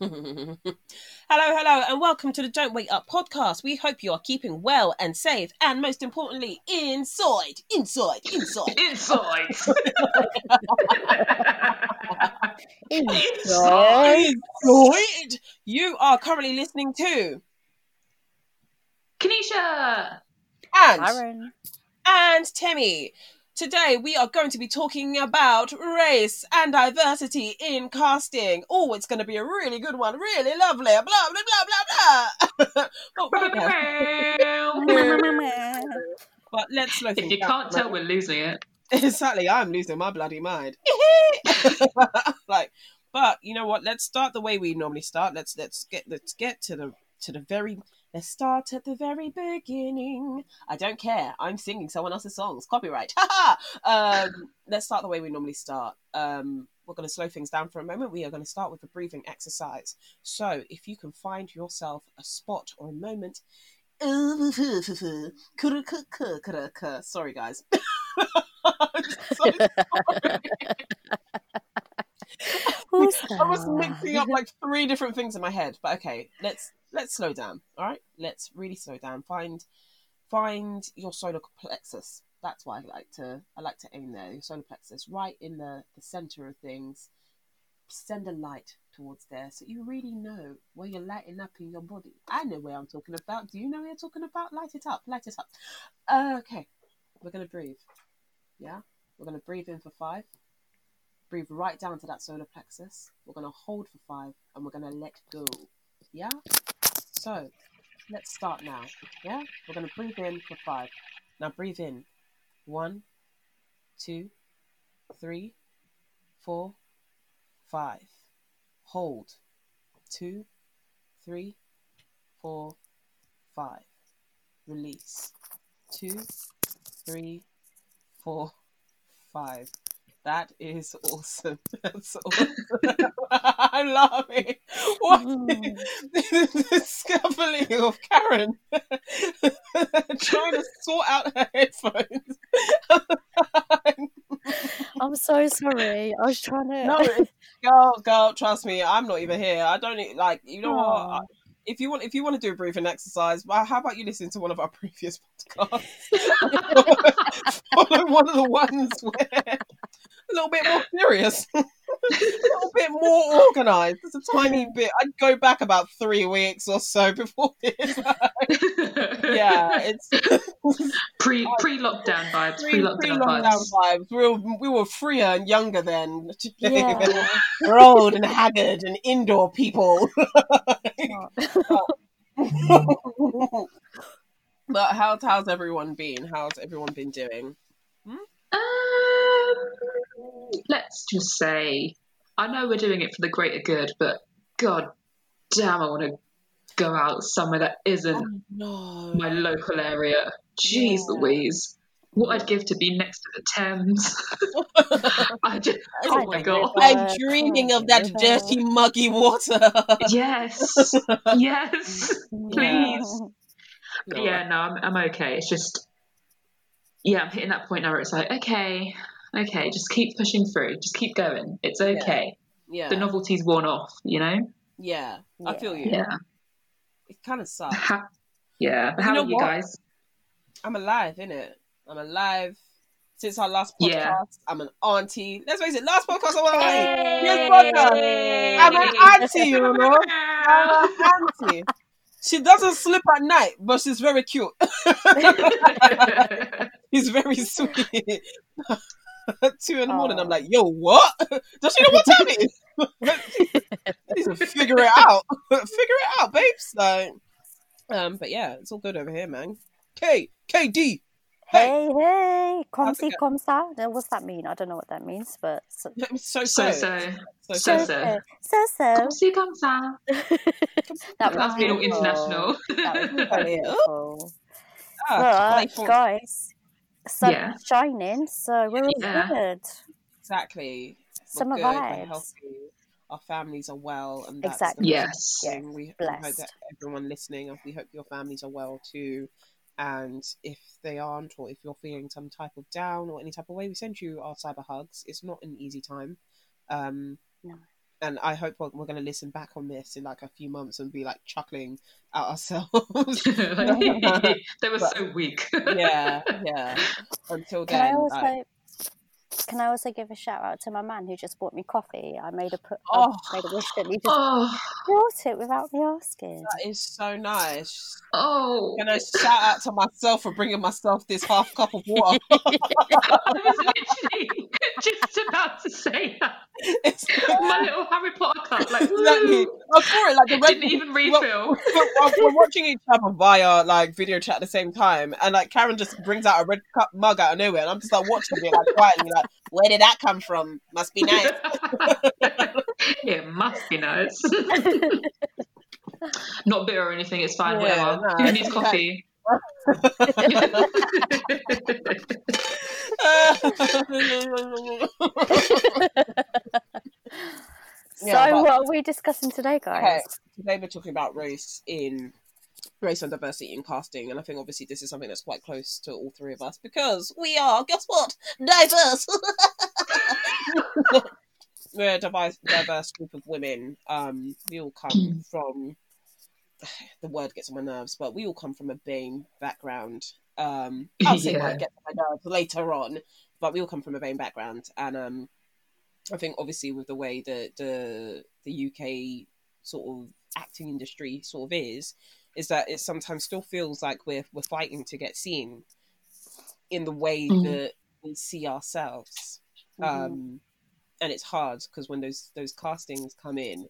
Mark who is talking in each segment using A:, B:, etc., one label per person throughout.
A: hello, hello, and welcome to the Don't Wake Up podcast. We hope you are keeping well and safe, and most importantly, inside, inside, inside,
B: inside,
A: inside. inside. You are currently listening to
B: Kanisha
A: and
C: Aaron
A: and Temi. Today we are going to be talking about race and diversity in casting. Oh, it's going to be a really good one, really lovely. Blah blah blah blah blah. Oh, but let's slow
B: If you can't tell, we're losing it.
A: Exactly, I'm losing my bloody mind. like, but you know what? Let's start the way we normally start. Let's let's get let's get to the to the very Let's start at the very beginning. I don't care. I'm singing someone else's songs. Copyright. um, let's start the way we normally start. Um, we're going to slow things down for a moment. We are going to start with a breathing exercise. So, if you can find yourself a spot or a moment. Sorry, guys. so I was mixing up like three different things in my head, but okay, let's let's slow down. All right, let's really slow down. Find find your solar plexus. That's why I like to I like to aim there. Your solar plexus, right in the the center of things. Send a light towards there, so you really know where you're lighting up in your body. I know where I'm talking about. Do you know where you're talking about? Light it up. Light it up. Uh, okay, we're gonna breathe. Yeah, we're gonna breathe in for five. Breathe right down to that solar plexus. We're gonna hold for five, and we're gonna let go. Yeah. So let's start now. Yeah? We're going to breathe in for five. Now breathe in. One, two, three, four, five. Hold. Two, three, four, five. Release. Two, three, four, five. That is awesome. That's awesome. I'm laughing. What mm. the scuffling of Karen trying to sort out her headphones.
C: I'm so sorry. I was trying to.
A: No, girl, girl, trust me. I'm not even here. I don't like. You know Aww. what? if you want if you want to do a breathing exercise, well, how about you listen to one of our previous podcasts? Follow one of the ones where a little bit more serious, a little bit more organised. It's a tiny bit. I'd go back about three weeks or so before this. yeah, it's
B: pre pre lockdown vibes. Pre lockdown vibes. vibes.
A: We were we were freer and younger then. Yeah. we're old and haggard and indoor people. but how's how's everyone been? How's everyone been doing?
B: Hmm? Um, let's just say, I know we're doing it for the greater good, but god damn, I want to go out somewhere that isn't oh, no. my local area. Jeez yeah. Louise. What I'd give to be next to the Thames. I just, oh my god.
A: I'm dreaming of that dirty, muggy water.
B: yes. Yes. Please. Yeah, yeah no, I'm, I'm okay. It's just yeah, I'm hitting that point now where it's like, okay, okay, just keep pushing through, just keep going. It's okay. Yeah. yeah. The novelty's worn off, you know?
A: Yeah, I feel you.
B: Yeah.
A: It kind of sucks.
B: yeah. But how you are you what? guys?
A: I'm alive, innit? I'm alive. Since our last podcast, yeah. I'm an auntie. Let's face it, last podcast I was hey. podcast. I'm an auntie, you know? I'm an auntie. She doesn't sleep at night, but she's very cute. He's very sweet. Two in the morning, I'm like, yo, what? Does she know what time it is? I figure it out. figure it out, babes. Like, um, but yeah, it's all good over here, man. K K
C: D. Hey, hey, hey. Comsi, comsa. What's that mean? I don't know what that means, but
A: so so
B: so so so so. so,
C: so.
B: Comsi, comsa. that must be all international.
C: That was beautiful. Ah, well, uh, guys, sun yeah. shining, so we're all yeah. good.
A: Exactly. Summer good, vibes. Our families are well, and that's
B: exactly. Yes.
A: Yeah. We, we hope that everyone listening, we hope your families are well too. And if they aren't, or if you're feeling some type of down or any type of way, we send you our cyber hugs. It's not an easy time. Um, no. And I hope we're, we're going to listen back on this in like a few months and be like chuckling at ourselves.
B: they were but, so weak.
A: yeah, yeah. Until then, Can I also like,
C: can I also give a shout out to my man who just bought me coffee? I made a put, oh. I made a wish that he just oh. brought it without me asking.
A: That is so nice.
B: Oh,
A: can I shout out to myself for bringing myself this half cup of water? I
B: was literally just about to say that. It's oh, my little Harry Potter cup, like exactly.
A: I saw it like the
B: red, didn't even refill.
A: We're, we're, watching each other via like video chat at the same time, and like Karen just brings out a red cup mug out of nowhere, and I'm just like watching it like quietly, like where did that come from? Must be nice.
B: it must be nice. Not bitter or anything. It's fine. Yeah, whatever. No, Who needs coffee?
C: so, what are we discussing today, guys? Okay.
A: Today, we're talking about race in race and diversity in casting, and I think obviously this is something that's quite close to all three of us because we are, guess what, diverse. we're a diverse, diverse group of women. Um, we all come from. The word gets on my nerves, but we all come from a BAME background. Um, I'll say yeah. word gets on my nerves later on, but we all come from a BAME background, and um, I think obviously with the way that the the UK sort of acting industry sort of is, is that it sometimes still feels like we're we're fighting to get seen in the way mm-hmm. that we see ourselves. Mm-hmm. Um, and it's hard because when those those castings come in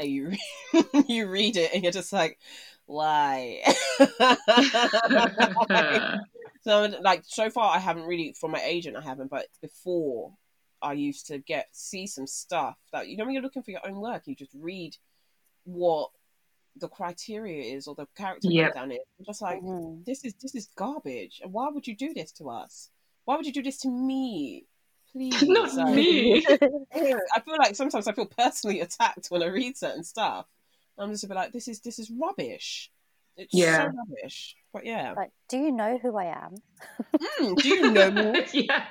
A: and you you read it and you're just like, why? so like so far I haven't really from my agent I haven't, but before I used to get see some stuff that you know when you're looking for your own work, you just read what the criteria is or the character yep. breakdown is. I'm just like, mm-hmm. this is this is garbage. And why would you do this to us? Why would you do this to me? Please,
B: not like, me.
A: I feel like sometimes I feel personally attacked when I read certain stuff. I'm just a bit like, this is this is rubbish. It's yeah. so rubbish. But yeah.
C: Like, do you know who I am?
A: mm, do you know me?
B: yeah.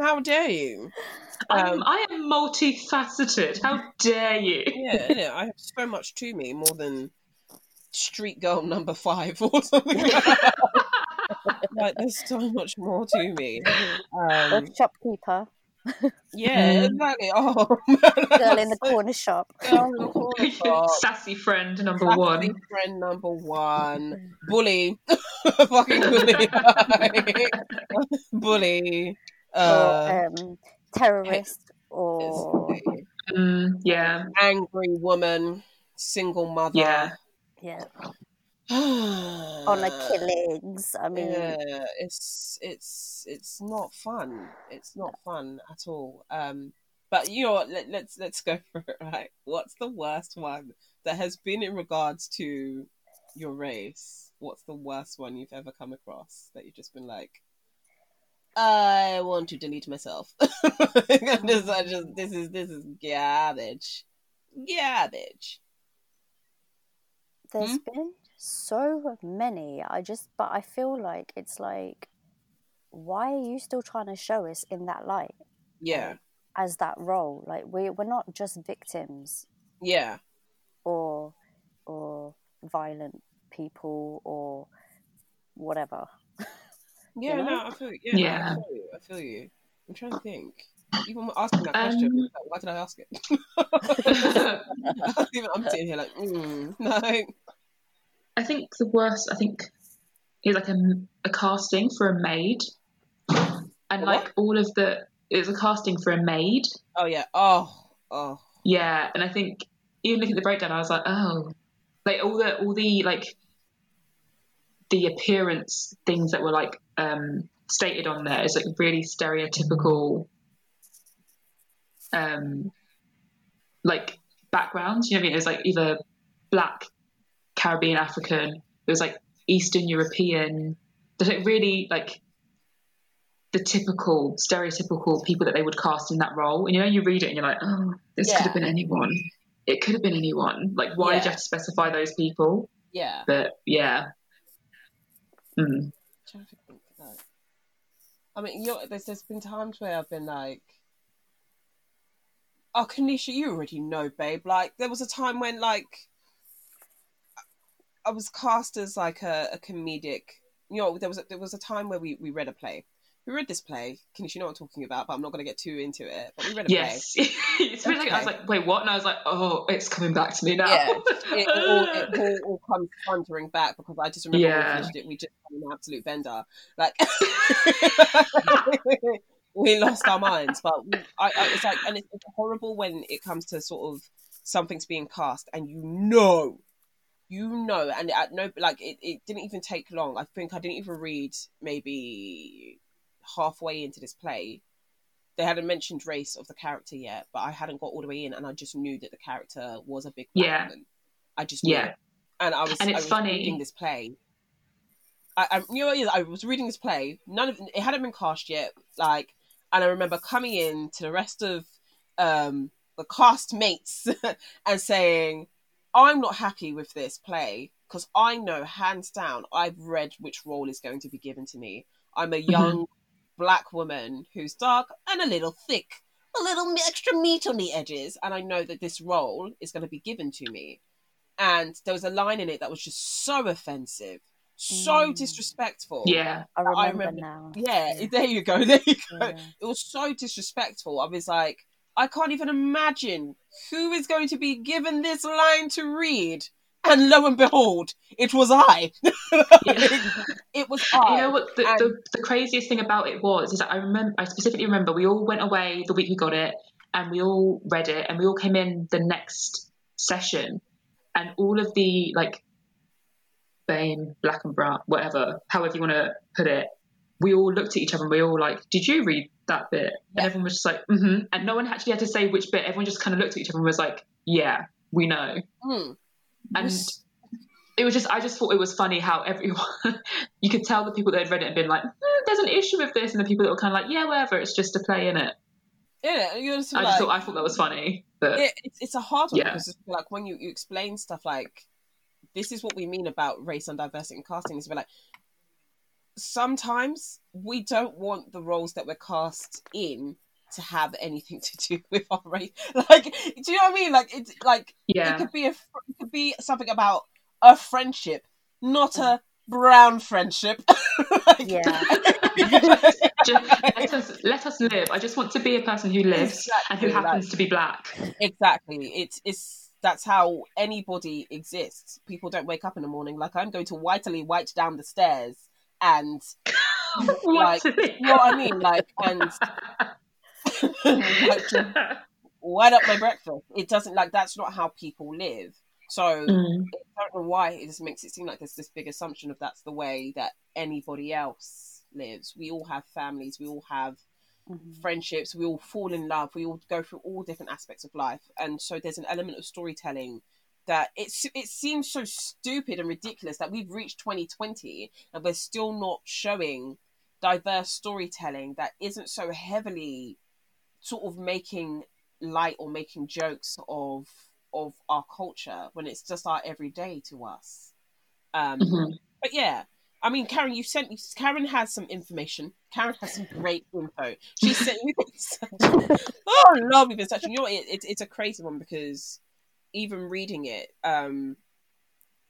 A: How dare you?
B: Um, I am multifaceted. How dare you?
A: yeah, yeah, I have so much to me, more than Street Girl number five or something. like, there's so much more to me. Um,
C: shopkeeper.
A: Yeah, mm. exactly. Oh,
C: girl in the corner shop.
A: Girl in the corner shop.
B: Sassy friend number
A: Sassy
B: one.
A: friend number one. Bully. Fucking bully. bully. Uh,
C: or, um, terrorist or
B: mm, yeah,
A: angry woman, single mother.
C: Yeah, yeah. On the killings. I mean,
A: yeah, it's it's it's not fun. It's not fun at all. Um, but you know what? Let, let's let's go for it. Right? What's the worst one that has been in regards to your race? What's the worst one you've ever come across that you've just been like, I want to delete myself. just, I just, this is this is garbage, garbage.
C: There's hmm? been so many. I just, but I feel like it's like, why are you still trying to show us in that light?
A: Yeah.
C: As that role, like we we're not just victims.
A: Yeah.
C: Or, or violent people or whatever.
A: Yeah, you know? no, I feel yeah, yeah. I, feel you, I feel you. I'm trying to think. Even asking that question, um, like, why did I ask it? Even I'm sitting here like, mm, no.
B: I think the worst. I think is like a, a casting for a maid, and like all of the it was a casting for a maid.
A: Oh yeah. Oh oh.
B: Yeah, and I think even looking at the breakdown, I was like, oh, like all the all the like the appearance things that were like um, stated on there is like really stereotypical um, like backgrounds. You know what I mean? It was like either black, Caribbean, African. It was like Eastern European. There's like really like the typical, stereotypical people that they would cast in that role. And you know, you read it and you're like, oh, this yeah. could have been anyone. It could have been anyone. Like, why yeah. did you have to specify those people?
A: Yeah.
B: But yeah.
A: Mm. I mean, there's, there's been times where I've been like, Oh, Kanisha, you already know, babe. Like there was a time when like I was cast as like a, a comedic. You know, there was a, there was a time where we, we read a play. We read this play. Can you know what I'm talking about, but I'm not going to get too into it. But we read a
B: yes. play. it's okay. like I was like, wait, what? And I was like, oh, it's coming back to me now.
A: Yeah, it, all, it all, all comes thundering back because I just remember yeah. we finished it. We just had an absolute bender. Like. we lost our minds. But I, I, it's like, and it's, it's horrible when it comes to sort of something's being cast and you know you know, and at no, like it, it didn't even take long. I think I didn't even read maybe halfway into this play. They hadn't mentioned race of the character yet, but I hadn't got all the way in, and I just knew that the character was a big
B: yeah.
A: Woman. I just knew. yeah, and I was
B: and it's
A: was
B: funny
A: reading this play. I, I you know I was reading this play. None of it hadn't been cast yet. Like, and I remember coming in to the rest of um the cast mates and saying, I'm not happy with this play because I know hands down I've read which role is going to be given to me. I'm a mm-hmm. young mm-hmm. black woman who's dark and a little thick, a little extra meat on the edges, and I know that this role is going to be given to me. And there was a line in it that was just so offensive, so mm. disrespectful.
B: Yeah,
C: I remember, I remember now.
A: Yeah, yeah, there you go. There you go. Yeah. It was so disrespectful. I was like, I can't even imagine who is going to be given this line to read. And lo and behold, it was I. it was I.
B: You know what? The, and... the, the, craziest thing about it was is that I remember. I specifically remember we all went away the week we got it, and we all read it, and we all came in the next session, and all of the like, BAME, black and brown, whatever, however you want to put it, we all looked at each other and we all like, "Did you read that bit. And everyone was just like, mm-hmm. And no one actually had to say which bit. Everyone just kind of looked at each other and was like, yeah, we know.
A: Mm.
B: And it was just, I just thought it was funny how everyone, you could tell the people that had read it and been like, mm, there's an issue with this. And the people that were kind of like, yeah, whatever, it's just a play in it.
A: Yeah, you just
B: I
A: like,
B: just thought I thought that was funny, but
A: it, it's, it's a hard one yeah. because like when you, you explain stuff like this is what we mean about race and diversity in casting is we're like sometimes we don't want the roles that we're cast in to have anything to do with our race. Like, do you know what I mean? Like, it's like
B: yeah.
A: it could be a it could be something about a friendship, not a brown friendship.
C: like, yeah.
B: let us let us live. I just want to be a person who lives exactly, and who happens like, to be black.
A: Exactly. It's it's that's how anybody exists. People don't wake up in the morning like I'm going to whitely white down the stairs and like you know what I mean, like and like wet up my breakfast. It doesn't like that's not how people live. So mm. I don't know why it just makes it seem like there's this big assumption of that's the way that anybody else lives. We all have families, we all have mm-hmm. friendships, we all fall in love, we all go through all different aspects of life. And so there's an element of storytelling that it's it seems so stupid and ridiculous that we've reached 2020 and we're still not showing diverse storytelling that isn't so heavily sort of making light or making jokes of of our culture when it's just our everyday to us. Um, mm-hmm. But yeah, I mean, Karen, you sent Karen has some information. Karen has some great info. She sent me. oh, love you've been such. You know, it, it, it's a crazy one because even reading it, um,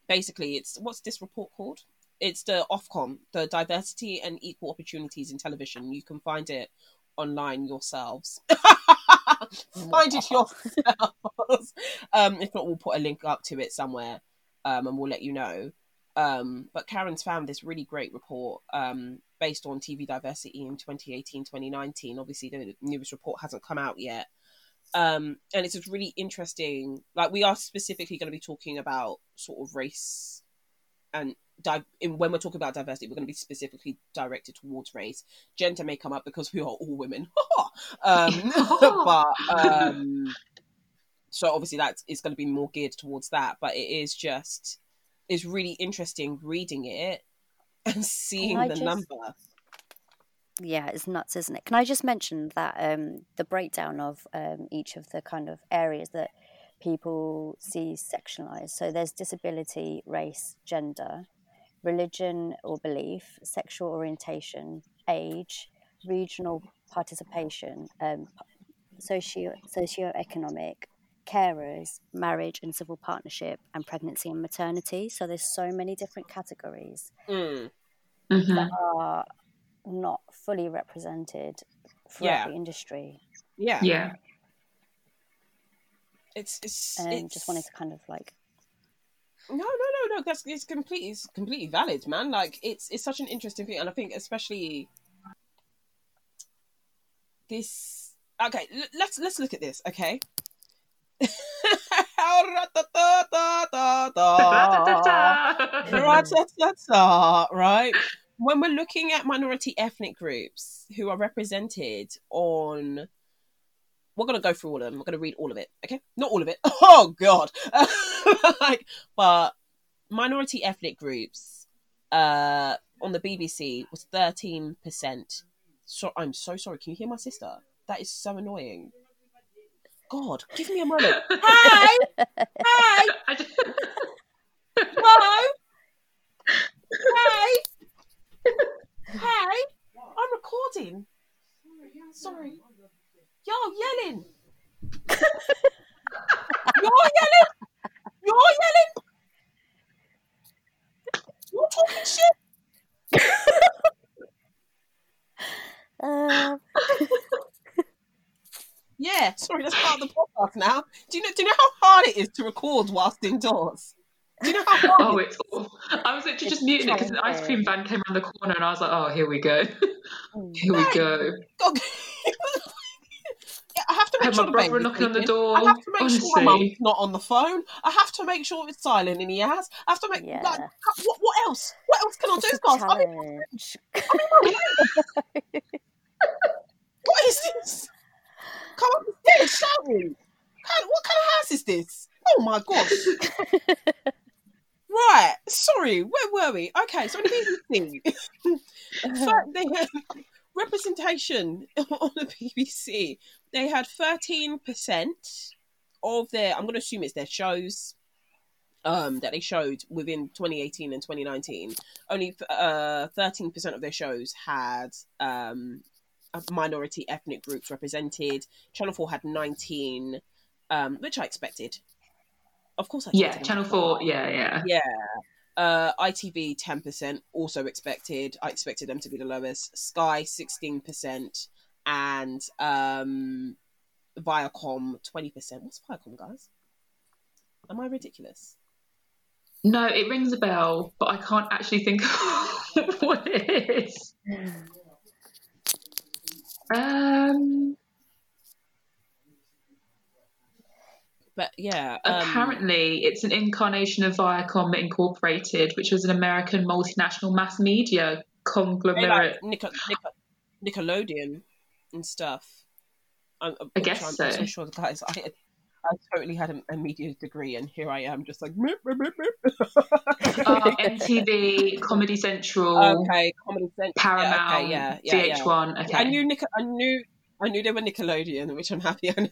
A: basically, it's what's this report called? It's the Ofcom, the Diversity and Equal Opportunities in Television. You can find it online yourselves. find it yourselves. um, if not, we'll put a link up to it somewhere, um, and we'll let you know. Um, but Karen's found this really great report um, based on TV diversity in 2018 2019. Obviously, the newest report hasn't come out yet, um, and it's just really interesting. Like we are specifically going to be talking about sort of race and di- in, when we're talking about diversity, we're going to be specifically directed towards race. Gender may come up because we are all women, um, but um, so obviously that is going to be more geared towards that. But it is just is really interesting reading it and seeing the just... number
C: yeah, it's nuts, isn't it? Can I just mention that um, the breakdown of um, each of the kind of areas that people see sectionalized? So there's disability, race, gender, religion or belief, sexual orientation, age, regional participation, um, socio socioeconomic, carers, marriage and civil partnership, and pregnancy and maternity. So there's so many different categories
A: Mm.
B: Mhm.
C: that are not fully represented throughout
A: Yeah.
C: the industry.
A: Yeah.
B: Yeah.
A: It's it's,
C: And
A: it's
C: just wanted to kind of like
A: No, no, no, no. That's it's completely it's completely valid, man. Like it's it's such an interesting thing, and I think especially this. Okay, l- let's let's look at this. Okay. Right? When we're looking at minority ethnic groups who are represented on, we're gonna go through all of them. We're gonna read all of it. Okay, not all of it. Oh God, like, but minority ethnic groups uh, on the BBC was thirteen percent. So I'm so sorry. Can you hear my sister? That is so annoying. God, give me a moment. Hi, hi, hello, hey, hey. I'm recording. Sorry, you're yelling. You're yelling. You're yelling. You're talking shit.
C: um,
A: Yeah, sorry, that's part of the podcast now. Do you know? Do you know how hard it is to record whilst indoors? Do you know how hard?
B: oh, it's awful. I was literally just muting it because the ice cream van came around the corner, and I was like, "Oh, here we go, oh, here we go."
A: God. I have to make sure
B: my
A: the
B: brother
A: baby's
B: knocking on the door.
A: I have to make sure my mum's not on the phone. I have to make sure it's silent in the house. I have to make
C: Yeah.
A: like what, what else? What else can I
C: it's
A: do, guys? I mean,
C: challenge.
A: what is this? Come up the stairs shouting. What kind of house is this? Oh my gosh. Right, sorry, where were we? Okay, so on the BBC, so they had representation on the BBC. They had thirteen percent of their. I'm going to assume it's their shows um, that they showed within 2018 and 2019. Only uh, 13% of their shows had um, minority ethnic groups represented. Channel Four had 19, um, which I expected. Of course, I
B: Yeah, Channel Four. Yeah, yeah.
A: yeah. Uh, ITV 10%, also expected. I expected them to be the lowest. Sky 16%, and um, Viacom 20%. What's Viacom, guys? Am I ridiculous?
B: No, it rings a bell, but I can't actually think of what it is. Um,
A: But yeah, um,
B: apparently, it's an incarnation of Viacom Incorporated, which was an American multinational mass media conglomerate.
A: like Nico- Nico- Nickelodeon and stuff. I'm, I'm,
B: I guess
A: I'm,
B: so.
A: I'm sure, guys. I, I totally had a, a media degree, and here I am, just like. "Meep, meep, meep, meep."
B: Uh, MTV, Comedy Central,
A: okay, Comedy Central,
B: Paramount,
A: yeah, okay, yeah, yeah, yeah.
B: VH1. Okay.
A: I knew Nick. I knew. I knew they were Nickelodeon, which I'm happy. I knew.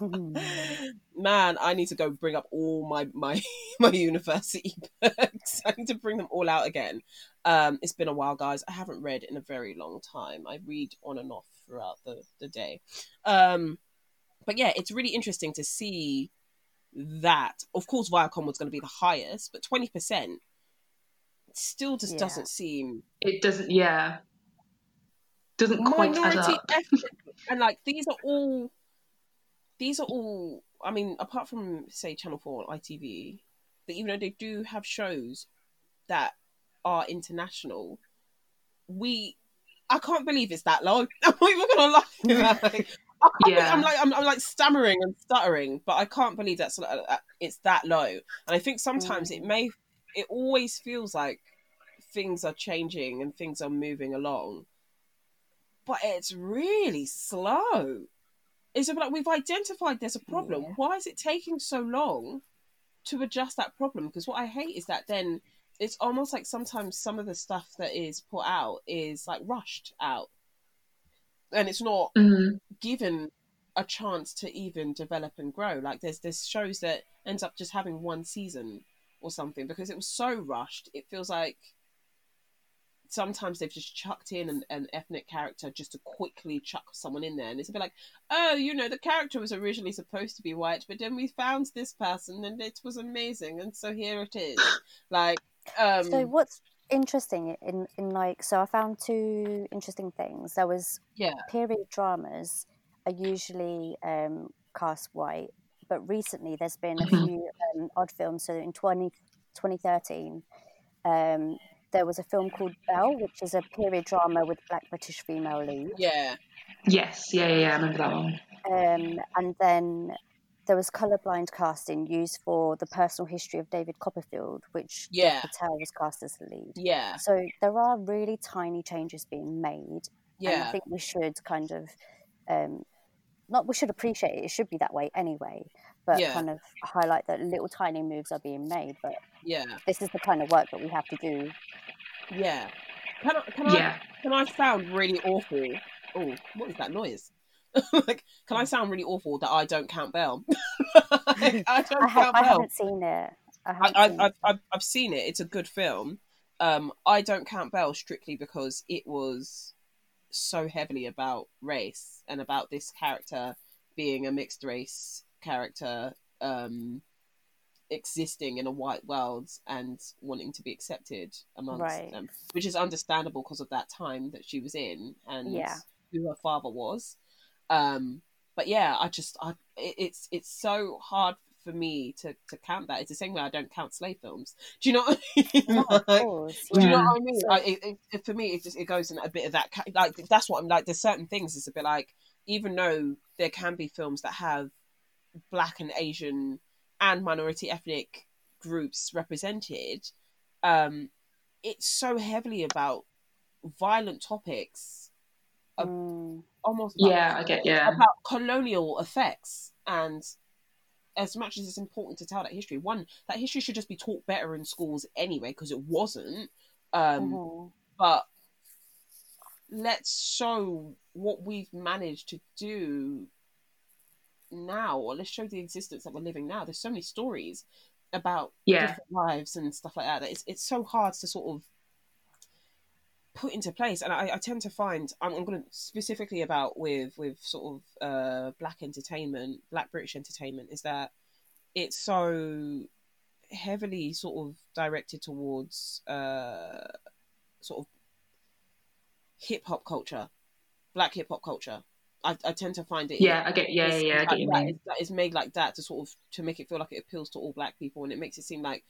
A: Man, I need to go bring up all my my my university books. I need to bring them all out again. Um, it's been a while, guys. I haven't read in a very long time. I read on and off throughout the the day. Um, but yeah, it's really interesting to see that. Of course, Viacom was going to be the highest, but twenty percent still just
C: Yeah.
A: doesn't seem
B: it doesn't, yeah. Doesn't quite add
A: minority
B: up.
A: ethnic and like these are all these are all i mean apart from say channel 4 and itv but even though they do have shows that are international we i can't believe it's that low i'm not even gonna lie like,
B: Yeah.
A: I'm like I'm, I'm like stammering and stuttering, but I can't believe that's uh, it's that low. And I think sometimes it may, it always feels like things are changing and things are moving along, but it's really slow. It's like we've identified there's a problem.
C: Yeah.
A: Why is it taking so long to adjust that problem? Because what I hate is that then it's almost like sometimes some of the stuff that is put out is like rushed out, and it's not
B: Mm.
A: given a chance to even develop and grow. Like there's there's shows that ends up just having one season or something because it was so rushed. It feels like sometimes they've just chucked in an, an, ethnic character just to quickly chuck someone in there, and it's a bit like, oh, you know, the character was originally supposed to be white, but then we found this person, and it was amazing, and so here it is. Like, um,
C: so what's interesting in in like so I found two interesting things. There was
A: yeah
C: period dramas are usually um, cast white, but recently there's been a mm-hmm. few um, odd films. So in 20, 2013, um, there was a film called Belle, which is a period drama with black British female lead.
A: Yeah.
B: Yes, yeah, yeah, I remember that one.
C: Um, and then there was colorblind casting used for the personal history of David Copperfield, which
A: yeah.
C: Patel was cast as the lead.
A: Yeah.
C: So there are really tiny changes being made.
A: Yeah.
C: And I think we should kind of um, not we should appreciate it. It should be that way anyway. But
A: yeah.
C: kind of highlight that little tiny moves are being made. But
A: yeah,
C: this is the kind of work that we have to do.
A: Yeah. Can I, can
B: yeah.
A: I, can I sound really awful? Oh, what is that noise? like, can I sound really awful that I don't count Belle? I, I, don't I,
C: count I Belle. haven't seen it. I
A: haven't I, seen I, it. I've, I've seen it. It's a good film. Um, I don't count Belle strictly because it was so heavily about race and about this character being a mixed race character um, existing in a white world and wanting to be accepted amongst right. them, which is understandable because of that time that she was in and
C: yeah.
A: who her father was. Um, but yeah, I just, I, it, it's it's so hard for me to, to count that. It's the same way I don't count slave films. Do you know what I mean?
C: No, like, course,
A: yeah. Do you know what I mean? So, like, it, it, for me, it just it goes in a bit of that. Like that's what I'm like. There's certain things. It's a bit like even though there can be films that have black and Asian and minority ethnic groups represented, um, it's so heavily about violent topics.
C: Mm.
A: Almost
B: yeah, I get yeah
A: about colonial effects and as much as it's important to tell that history, one that history should just be taught better in schools anyway because it wasn't. Um, mm-hmm. But let's show what we've managed to do now, or let's show the existence that we're living now. There's so many stories about
B: yeah.
A: different lives and stuff like that. It's it's so hard to sort of put into place and I, I tend to find I'm, I'm, going to specifically about with with sort of uh, black entertainment black british entertainment is that it's so heavily sort of directed towards uh, sort of hip hop culture black hip hop culture I, I, tend to find it
B: yeah i get yeah yeah, yeah I get you
A: that, mean. that is made like that to sort of to make it feel like it appeals to all black people and it makes it seem like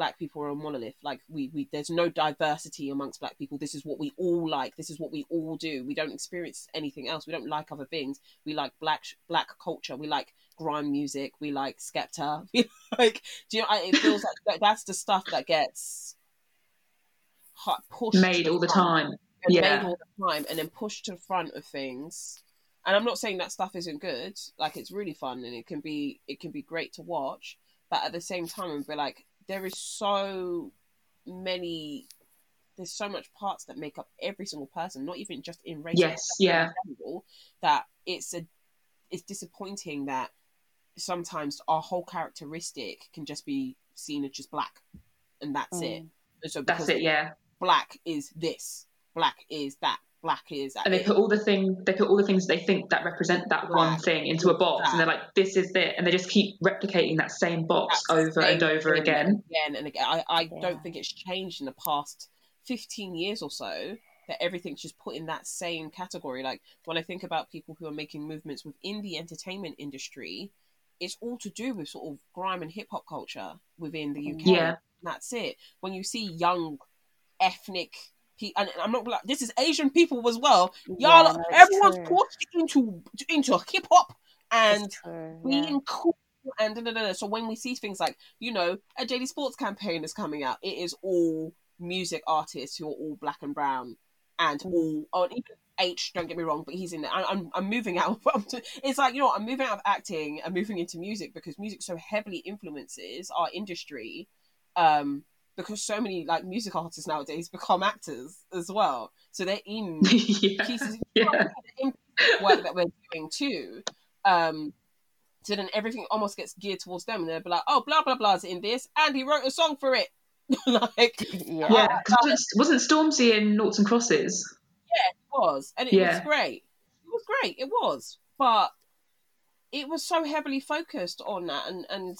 A: black people are a monolith. Like we, we there's no diversity amongst black people. This is what we all like. This is what we all do. We don't experience anything else. We don't like other things. We like black black culture. We like grime music. We like Skepta. We like do you know? It feels like that's the stuff that gets pushed
B: made all the time. Yeah,
A: made all the time, and then pushed to the front of things. And I'm not saying that stuff isn't good. Like it's really fun and it can be it can be great to watch. But at the same time, we're like, there is so many there's so much parts that make up every single person, not even just in race.
B: Yes, yeah.
A: General, that it's a it's disappointing that sometimes our whole characteristic can just be seen as just black, and that's mm. it.
B: And so that's it. Yeah,
A: black is this, black is that, black is
B: and they put all the thing they put all the things they think that represent that black one thing into a box that. and they're like this is it and they just keep replicating that same box that over same and over again.
A: again and again. I, I yeah. don't think it's changed in the past 15 years or so that everything's just put in that same category. Like when i think about people who are making movements within the entertainment industry it's all to do with sort of grime and hip-hop culture within the uk
B: yeah.
A: That's it. When you see young ethnic and I'm not like this is Asian people as well. Y'all, yeah, everyone's true. pushed into into hip hop and being yeah. cool and da, da, da, so when we see things like you know a JD Sports campaign is coming out, it is all music artists who are all black and brown and mm. all oh, even H. Don't get me wrong, but he's in there. I, I'm I'm moving out. it's like you know I'm moving out of acting I'm moving into music because music so heavily influences our industry. Um, because so many like music artists nowadays become actors as well. So they're in yeah. pieces yeah. in work that we're doing too. Um, so then everything almost gets geared towards them, and they'll be like, "Oh, blah blah blah's in this, and he wrote a song for it." like,
C: Yeah.
B: Yeah, because wasn't, wasn't Stormzy in Noughts and Crosses?
A: Yeah, it was, and it
B: Yeah.
A: was great. It was great. It was, but it was so heavily focused on that, and and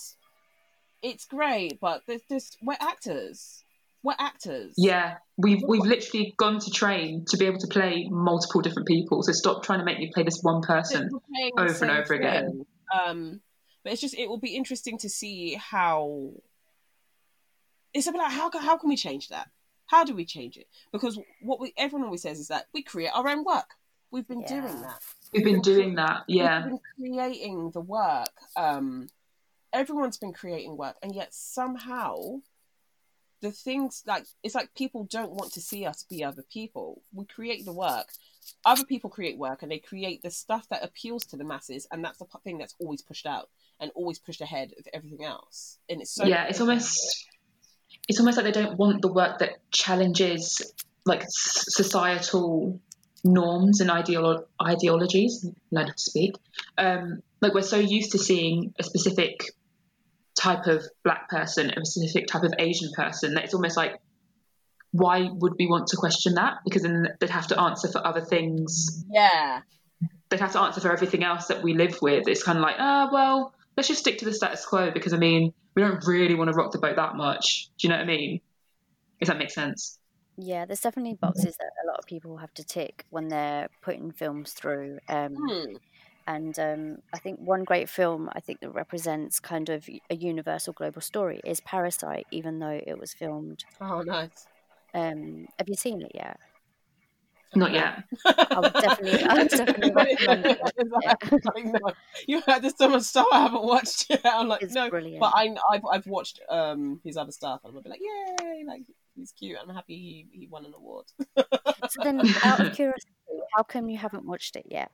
A: it's great. But there's this we're actors. We're actors.
B: Yeah, we've we've literally gone to train to be able to play multiple different people. So stop trying to make me play this one person.
A: We're playing the
B: over and
A: same
B: over again.
A: Um, but it's just it will be interesting to see how. It's about like, how can how can we change that? How do we change it? Because what we everyone always says is that we create our own work. We've been doing that.
B: We've been doing that. Yeah,
A: We've been creating the work. Um, everyone's been creating work, and yet somehow the things like it's like people don't want to see us be other people. We create the work. Other people create work, and they create the stuff that appeals to the masses, and that's the thing that's always pushed out and always pushed ahead of everything else. And it's so
B: yeah. It's almost it's almost like they don't want the work that challenges like societal norms and ideolo- ideologies. Learn to speak. Um, like we're so used to seeing a specific type of black person, a specific type of Asian person that it's almost like why would we want to question that? Because then they'd have to answer for other things
A: yeah.
B: they'd have to answer for everything else that we live with. It's kind of like, ah, well, let's just stick to the status quo because I mean, we don't really want to rock the boat that much. Do you know what I mean? If that makes sense.
C: Yeah, there's definitely boxes that a lot of people have to tick when they're putting films through. Um,
A: Hmm.
C: And um, I think one great film I think that represents kind of a universal global story is Parasite, even though it was filmed.
A: Oh, nice.
C: Um, have you seen it yet?
B: Not yet.
C: I would definitely, I would definitely recommend it.
A: It's like, no. You had there's so much stuff I haven't watched yet. I'm like,
C: It's
A: no,
C: brilliant.
A: but I, I've, I've watched um his other stuff, and I'm be like, yay, like he's cute. I'm happy he, he won an award.
C: So then, out of curiosity, how come you haven't watched it yet?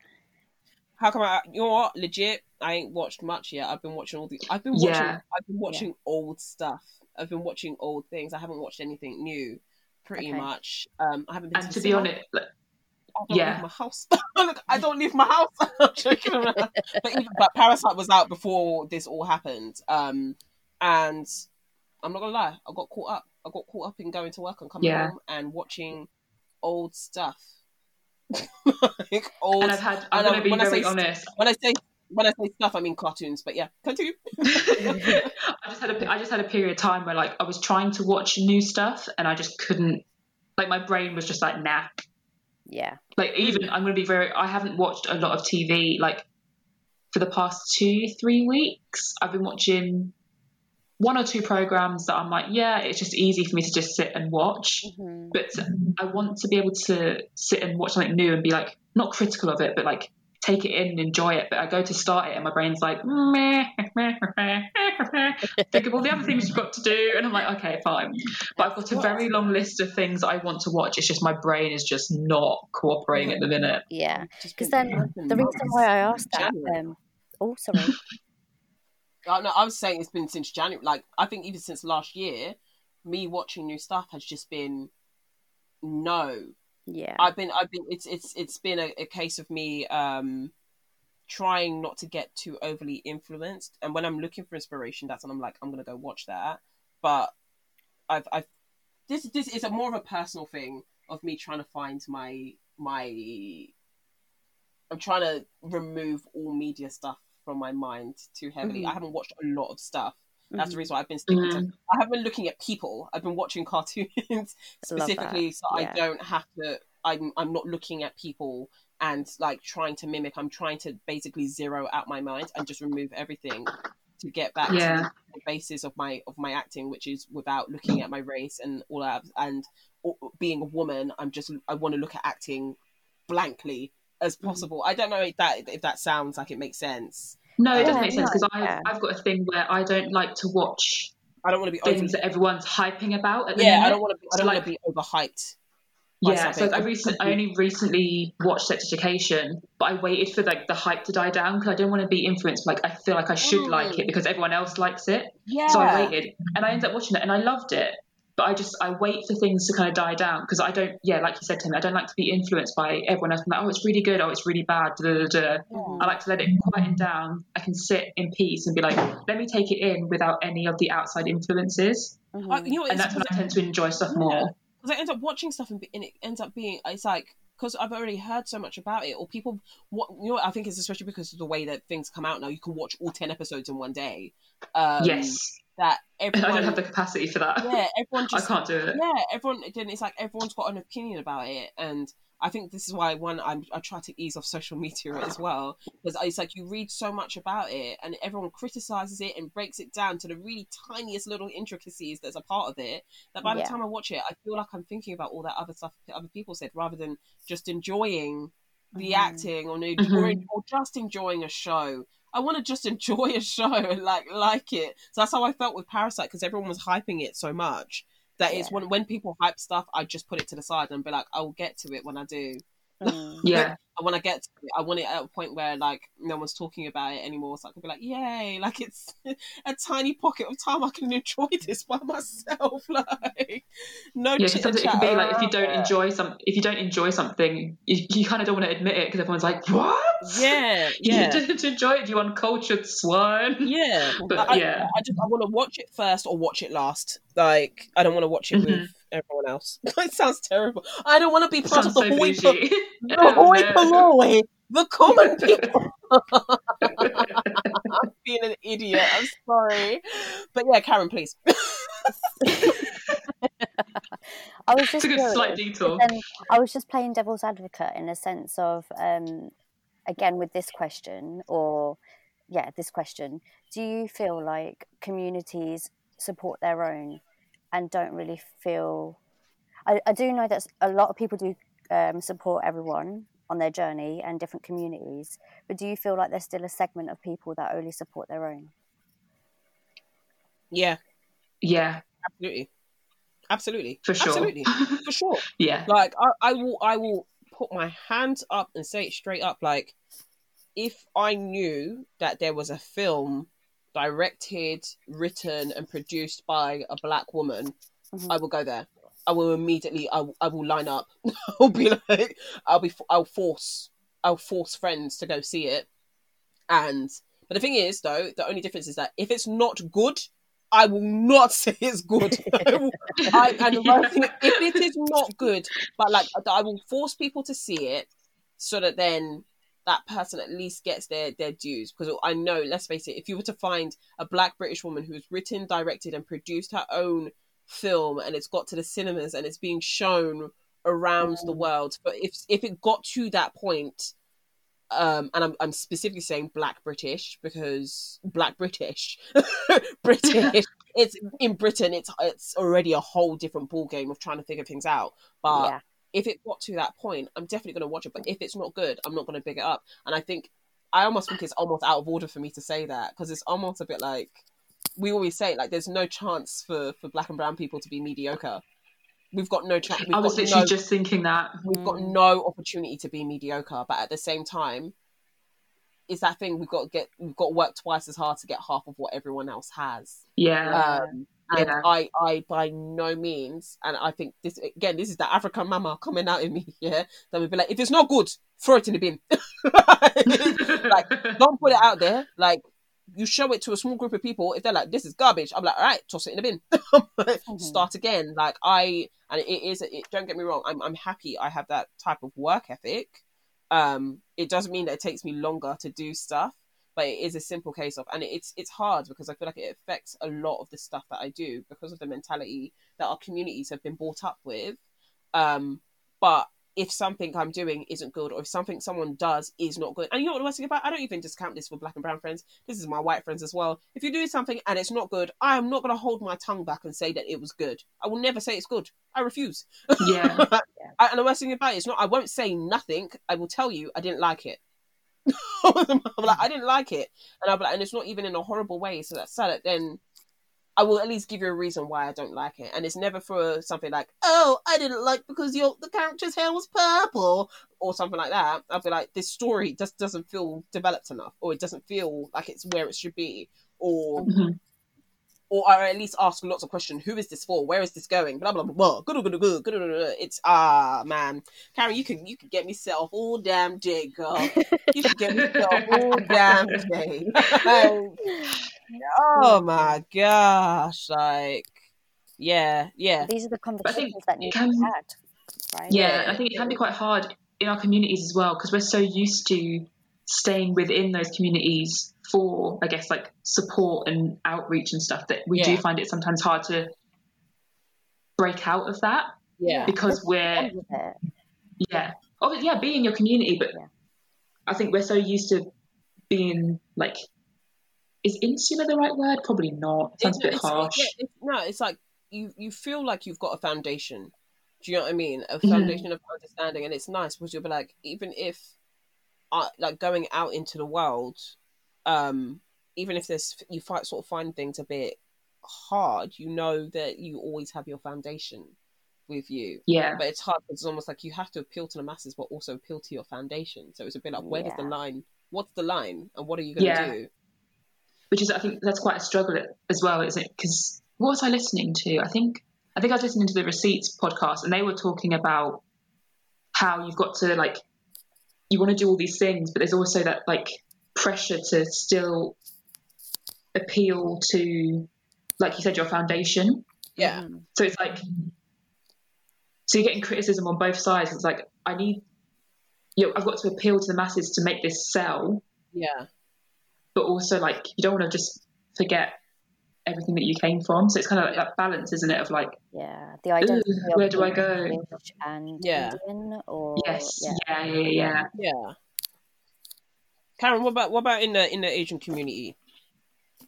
A: How come I? You know what? Legit, I ain't watched much yet. I've been watching all the. I've been watching.
B: Yeah.
A: I've been watching old stuff. I've been watching old things. I haven't watched anything new, pretty
C: Okay.
A: much. Um, I haven't been.
B: And
A: to
B: to be honest, like,
A: I don't
B: Yeah.
A: leave my house. Look, I don't leave my house. I'm joking around. But, even, but Parasite was out before this all happened. Um, and I'm not gonna lie, I got caught up. I got caught up in going to work and coming
B: Yeah.
A: home and watching old stuff. like old.
B: and I've had, I'm going
A: um,
B: to be
A: when I
B: very
A: say-
B: honest.
A: when I say when I say stuff, I mean cartoons. But yeah, continue.
B: I just had a, I just had a period of time where like I was trying to watch new stuff and I just couldn't. Like my brain was just like, nah.
C: Yeah,
B: Like even I'm going to be very. I haven't watched a lot of TV like for the past two, three weeks. I've been watching one or two programs that I'm like, yeah, it's just easy for me to just sit and watch.
C: Mhm.
B: But I want to be able to sit and watch something new and be like, not critical of it, but like take it in and enjoy it. But I go to start it and my brain's like, meh, meh, meh, meh. think of all the other things you've got to do. And I'm like, okay, fine. But I've got a very long list of things I want to watch. It's just my brain is just not cooperating at the minute.
C: yeah.
A: Just
C: Because then the reason why I asked that, um, oh sorry,
A: Oh, no, I was saying it's been since January. Like I think even since last year, me watching new stuff has just been no.
C: yeah,
A: I've been I've been it's it's it's been a, a case of me um trying not to get too overly influenced. And when I'm looking for inspiration, that's when I'm like I'm gonna go watch that. But I've I've this this is a more of a personal thing of me trying to find my my I'm trying to remove all media stuff from my mind too heavily.
C: Mhm.
A: I haven't watched a lot of stuff. That's the
C: Mhm.
A: reason why I've been sticking to.
B: Mm.
A: I haven't been looking at people. I've been watching cartoons
C: I love that.
A: specifically, so
C: Yeah.
A: I don't have to. I'm I'm not looking at people and like trying to mimic. I'm trying to basically zero out my mind and just remove everything to get back
B: Yeah.
A: to the basis of my of my acting, which is without looking at my race and all that. And being a woman, I'm just I want to look at acting blankly as
C: Mm-hmm.
A: possible. I don't know if that if that sounds like it makes sense.
B: No, it
A: Yeah,
B: doesn't make sense because
C: yeah.
B: I've, I've got a thing where I don't like to watch
A: I don't want to be overly
B: things that everyone's hyping about at the
A: yeah.
B: minute.
A: I don't want to be I don't
B: like-
A: want to be overhyped. by
B: Yeah, so
A: something.
B: I recent, I only recently watched Sex Education, but I waited for like the hype to die down because I didn't want to be influenced. Like I feel like I should
A: Mm.
B: like it because everyone else likes it.
A: Yeah.
B: So I waited, and I ended up watching it, and I loved it. But I just I wait for things to kind of die down because I don't yeah like you said Tim I don't like to be influenced by everyone else I'm like, oh it's really good oh it's really bad da, da, da.
C: Mm.
B: I like to let it quieten down I can sit in peace and be like let me take it in without any of the outside influences
C: Mhm.
A: I- you know,
B: and that's when I tend to enjoy stuff
A: Yeah.
B: more
A: because I end up watching stuff and, be- and it ends up being it's like because I've already heard so much about it, or people what you know I think it's especially because of the way that things come out now. You can watch all ten episodes in one day. Um,
B: yes
A: that everyone, I
B: don't have the capacity for that
A: yeah, everyone just I
B: can't do it
A: yeah, everyone. Then it's like everyone's got an opinion about it, and I think this is why one I'm, I try to ease off social media as well because it's like you read so much about it, and everyone criticizes it and breaks it down to the really tiniest little intricacies that's a part of it. That by the time I watch it, I feel like I'm thinking about all that other stuff that other people said rather than just enjoying the
C: Mhm.
A: acting or, or,
B: Mhm.
A: or just enjoying a show. I want to just enjoy a show and like like it. So that's how I felt with Parasite because everyone was hyping it so much that it's when when people hype stuff, I just put it to the side and be like, I will get to it when I do.
C: Mm.
B: yeah
A: And when I get to it, I want it at a point where like no one's talking about it anymore, so I can be like, yay! Like it's a tiny pocket of time I can enjoy this by myself. Like no
B: yeah, because
A: chit
B: sometimes it can be like if you don't
A: it.
B: enjoy some, if you don't enjoy something, you, you kind of don't want to admit it because everyone's like, "What?
A: Yeah, yeah.
B: you didn't enjoy it? You uncultured swine."
A: yeah.
B: But,
A: I,
B: yeah.
A: I just I want to watch it first or watch it last. Like I don't want to watch it
B: Mhm.
A: with everyone else. it sounds terrible. I don't want to be part
B: sounds
A: of the
B: so
A: hoi
B: bougie.
A: the hoi polloi, the common people. I'm being an idiot. I'm sorry, but yeah, Karen, please.
C: I was just
B: Took a
C: curious,
B: slight detour.
C: and I was just playing devil's advocate in a sense of, um, again, with this question, or yeah, this question. Do you feel like communities support their own and don't really feel? I, I do know that a lot of people do um, support everyone on their journey and different communities, but do you feel like there's still a segment of people that only support their own?
A: Yeah,
B: Yeah,
A: absolutely, absolutely,
B: for sure.
A: absolutely, for sure.
B: yeah,
A: Like I, I will, I will put my hands up and say it straight up. Like if I knew that there was a film directed, written, and produced by a black woman,
C: Mhm.
A: I will go there. I will immediately. I, will- I will line up. I'll be like, I'll be. I'll force. I'll force friends to go see it. And but the thing is, though, the only difference is that if it's not good, I will not say it's good. I and thing, if it is not good, but like I will force people to see it, so that then that person at least gets their their dues. Because I know, let's face it, if you were to find a black British woman who's written, directed, and produced her own film, and it's got to the cinemas and it's being shown around the
C: Mm.
A: world, but if if it got to that point. Um, and I'm, I'm specifically saying black British because black British, British it's in Britain. It's it's already a whole different ball game of trying to figure things out. But
C: yeah,
A: if it got to that point, I'm definitely going to watch it. But if it's not good, I'm not going to big it up. And I think I almost think it's almost out of order for me to say that because it's almost a bit like we always say like there's no chance for for black and brown people to be mediocre. We've got no chance.
B: I was literally just thinking that.
A: we've got
C: Mm.
A: no opportunity to be mediocre but at the same time it's that thing we've got to get we've got to work twice as hard to get half of what everyone else has
B: Yeah,
A: um and
B: Yeah.
A: i i by no means and i think this again this is the african mama coming out in me yeah that would be like if it's not good throw it in the bin. Like don't put it out there. Like you show it to a small group of people if they're like this is garbage i'm like all right toss it in the bin.
C: Mhm.
A: start again. Like i and it is it, don't get me wrong I'm, I'm happy i have that type of work ethic. Um it doesn't mean that it takes me longer to do stuff but it is a simple case of and it's it's hard because i feel like it affects a lot of the stuff that i do because of the mentality that our communities have been brought up with. Um but if something i'm doing isn't good or if something someone does is not good and you know what the worst thing about i don't even discount this for black and brown friends. This is my white friends as well. If you're doing something and it's not good i am not going to hold my tongue back and say that it was good. I will never say it's good. I refuse.
B: Yeah,
A: I, and the worst thing about it is not I won't say nothing. I will tell you I didn't like it. I'm like I didn't like it, and be like, and it's not even in a horrible way. So that's that then I will at least give you a reason why I don't like it, and it's never for something like oh I didn't like because your the character's hair was purple or something like that. I'll be like this story just doesn't feel developed enough, or it doesn't feel like it's where it should be, or
B: Mhm.
A: Or at least ask lots of questions. Who is this for? Where is this going? Blah blah blah. blah. Good, good, good, good, good. It's ah man, Karen, you can you can get me set off all damn day, girl. You can get me set off all damn day. oh my gosh, like yeah, yeah.
C: These are the conversations that need can, to be had,
B: right? Yeah, I think it can be quite hard in our communities as well because we're so used to staying within those communities for I guess like support and outreach and stuff that we yeah. do find it sometimes hard to break out of that.
A: Yeah.
B: Because we're yeah. Oh yeah, being in your community, but yeah. I think we're so used to being like is insular the right word? Probably not. Sounds it's, a bit harsh.
A: It, yeah, no, it's like you you feel like you've got a foundation. Do you know what I mean? A mm-hmm. foundation mm-hmm. of understanding, and it's nice because you'll be like, even if, uh, like, going out into the world, um, even if this you fight sort of find things a bit hard, you know that you always have your foundation with you.
B: Yeah.
A: But it's hard. Because it's almost like you have to appeal to the masses, but also appeal to your foundation. So it's a bit like, where yeah. does the line? What's the line, and what are you going to yeah. do?
B: Which is, I think, that's quite a struggle as well, isn't it? Because what was I listening to? I think, I think I was listening to the Receipts podcast, and they were talking about how you've got to like, you want to do all these things, but there's also that like pressure to still appeal to, like you said, your foundation.
A: Yeah.
B: So it's like, so you're getting criticism on both sides. It's like, I need, you know, I've got to appeal to the masses to make this sell.
A: Yeah.
B: But also, like, you don't want to just forget everything that you came from. So it's kind of like that balance, isn't it? Of like,
C: yeah, the identity.
B: where do I go?
C: And yeah, Indian or
B: yes, yeah. yeah, yeah, yeah,
A: yeah. Karen, what about what about in the in the Asian community?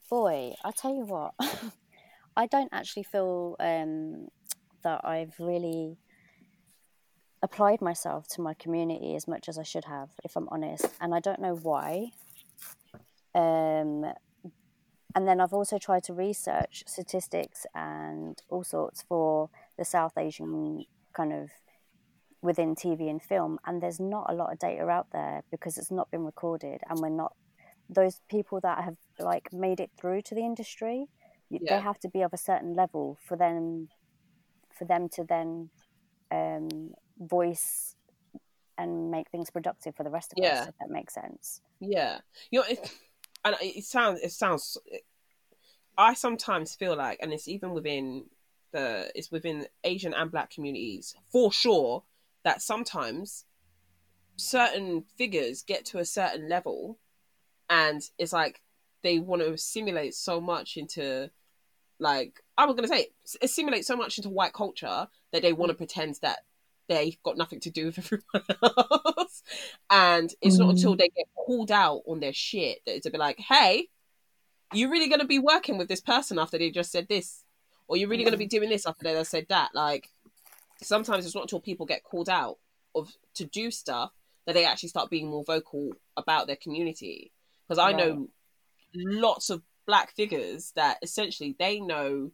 C: Boy, I tell you what, I don't actually feel um, that I've really applied myself to my community as much as I should have, if I'm honest, and I don't know why. Um, and then I've also tried to research statistics and all sorts for the South Asian kind of within TV and film, and there's not a lot of data out there because it's not been recorded, and we're not those people that have like made it through to the industry. Yeah. They have to be of a certain level for them for them to then um, voice and make things productive for the rest of yeah. us. If that makes sense.
A: Yeah, you know, it, and it sounds it sounds. I sometimes feel like, and it's even within the it's within Asian and Black communities for sure that sometimes certain figures get to a certain level and it's like they want to assimilate so much into like I was gonna say assimilate so much into white culture that they want to pretend that they got nothing to do with everyone else. and it's mm. not until mm. they get called out on their shit that it's a bit like, hey, you're really gonna be working with this person after they just said this? Or you're really gonna be doing this after they just said that? Like sometimes it's not until people get called out of to do stuff that they actually start being more vocal about their community. Because I know lots of black figures that essentially they know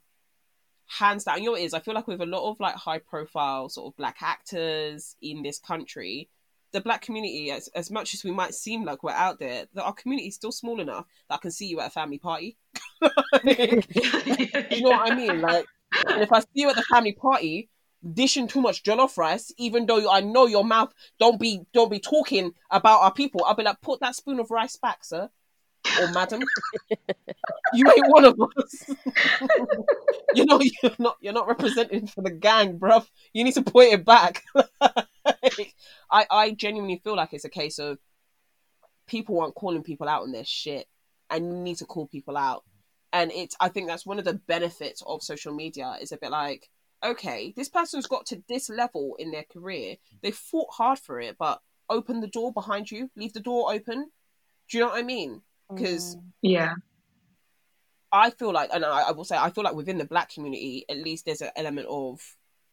A: hands down. your ears. I feel like with a lot of like high profile sort of black actors in this country, the black community, as, as much as we might seem like we're out there, that our community is still small enough that I can see you at a family party. you know what I mean? Like, if I see you at the family party, dishing too much jollof rice, even though I know your mouth don't be don't be talking about our people. I'll be like, put that spoon of rice back, sir. Or madam, you ain't one of us. you know you're not you're not representing for the gang, bruv. You need to put it back. I I genuinely feel like it's a case of people aren't calling people out on their shit, and you need to call people out. And it's I think that's one of the benefits of social media is a bit like okay, this person's got to this level in their career. They fought hard for it, but open the door behind you, leave the door open. Do you know what I mean? Because
B: mm. yeah,
A: I feel like, and I, I, will say, I feel like within the black community, at least there's an element of,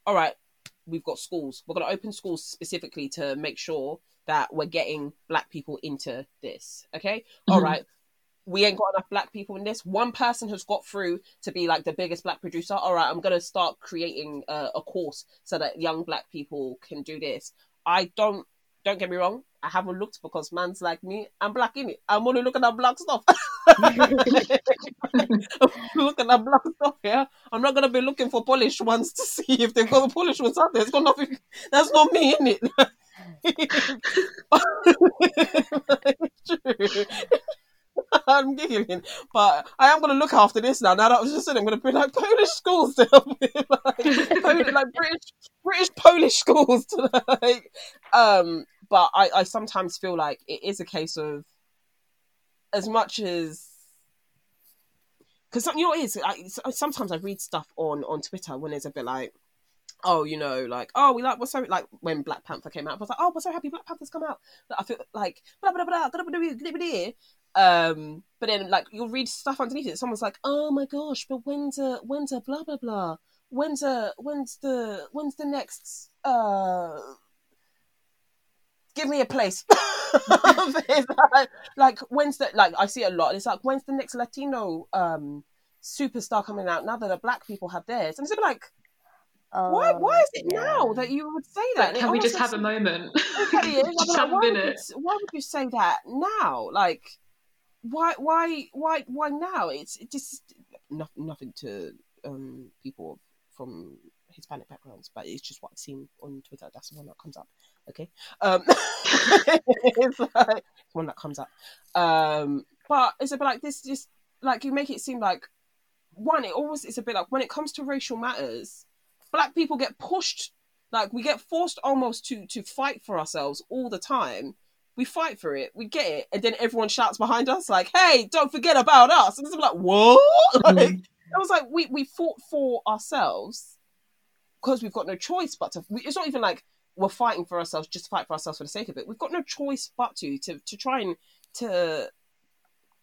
A: all right, we've got schools. We're going to open schools specifically to make sure that we're getting black people into this. Okay, mm-hmm. all right we ain't got enough black people in this. One person has got through to be like the biggest black producer. All right, I'm gonna start creating a, a course so that young black people can do this. I don't don't get me wrong, I haven't looked because man's like me, I'm black in it. I'm only looking at black stuff. looking at black stuff, yeah. I'm not gonna be looking for Polish ones to see if they've got the polished ones out there. It's got nothing. That's not me in it. I'm giggling, but I am going to look after this now. Now that I was just saying, I'm going to be like Polish schools to like, Polish, like British British Polish schools to like. Um, but I, I sometimes feel like it is a case of as much as because you know what it is. I, sometimes I read stuff on on Twitter when it's a bit like oh, you know, like, oh, we like, we're so, like, when Black Panther came out, I was like, oh, we're so happy Black Panther's come out. I feel like, blah, blah, blah, blah, blah, blah, blah, um, but then, like, you'll read stuff underneath it. Someone's like, oh my gosh, but when's a, when's a blah, blah, blah? When's a, when's the, when's the next, uh, give me a place. like, like, when's the, like, I see a lot. It's like, when's the next Latino, um, superstar coming out now that the black people have theirs? And it's like, why? Why is it yeah. now that you would say that?
B: can we just have a moment? Okay, just have a minute.
A: Would, why would you say that now? Like, why? Why? Why? Why now? It's it just no, nothing to um, people from Hispanic backgrounds, but it's just what I've seen on Twitter. That's the one that comes up. Okay, um, it's, like, one that comes up. Um, but it's a bit like this. Just like you make it seem like one. It always it's a bit like when it comes to racial matters black people get pushed like we get forced almost to to fight for ourselves all the time we fight for it we get it and then everyone shouts behind us like hey don't forget about us and it's like what mm-hmm. like it was like we we fought for ourselves because we've got no choice but to it's not even like we're fighting for ourselves just to fight for ourselves for the sake of it we've got no choice but to to to try and to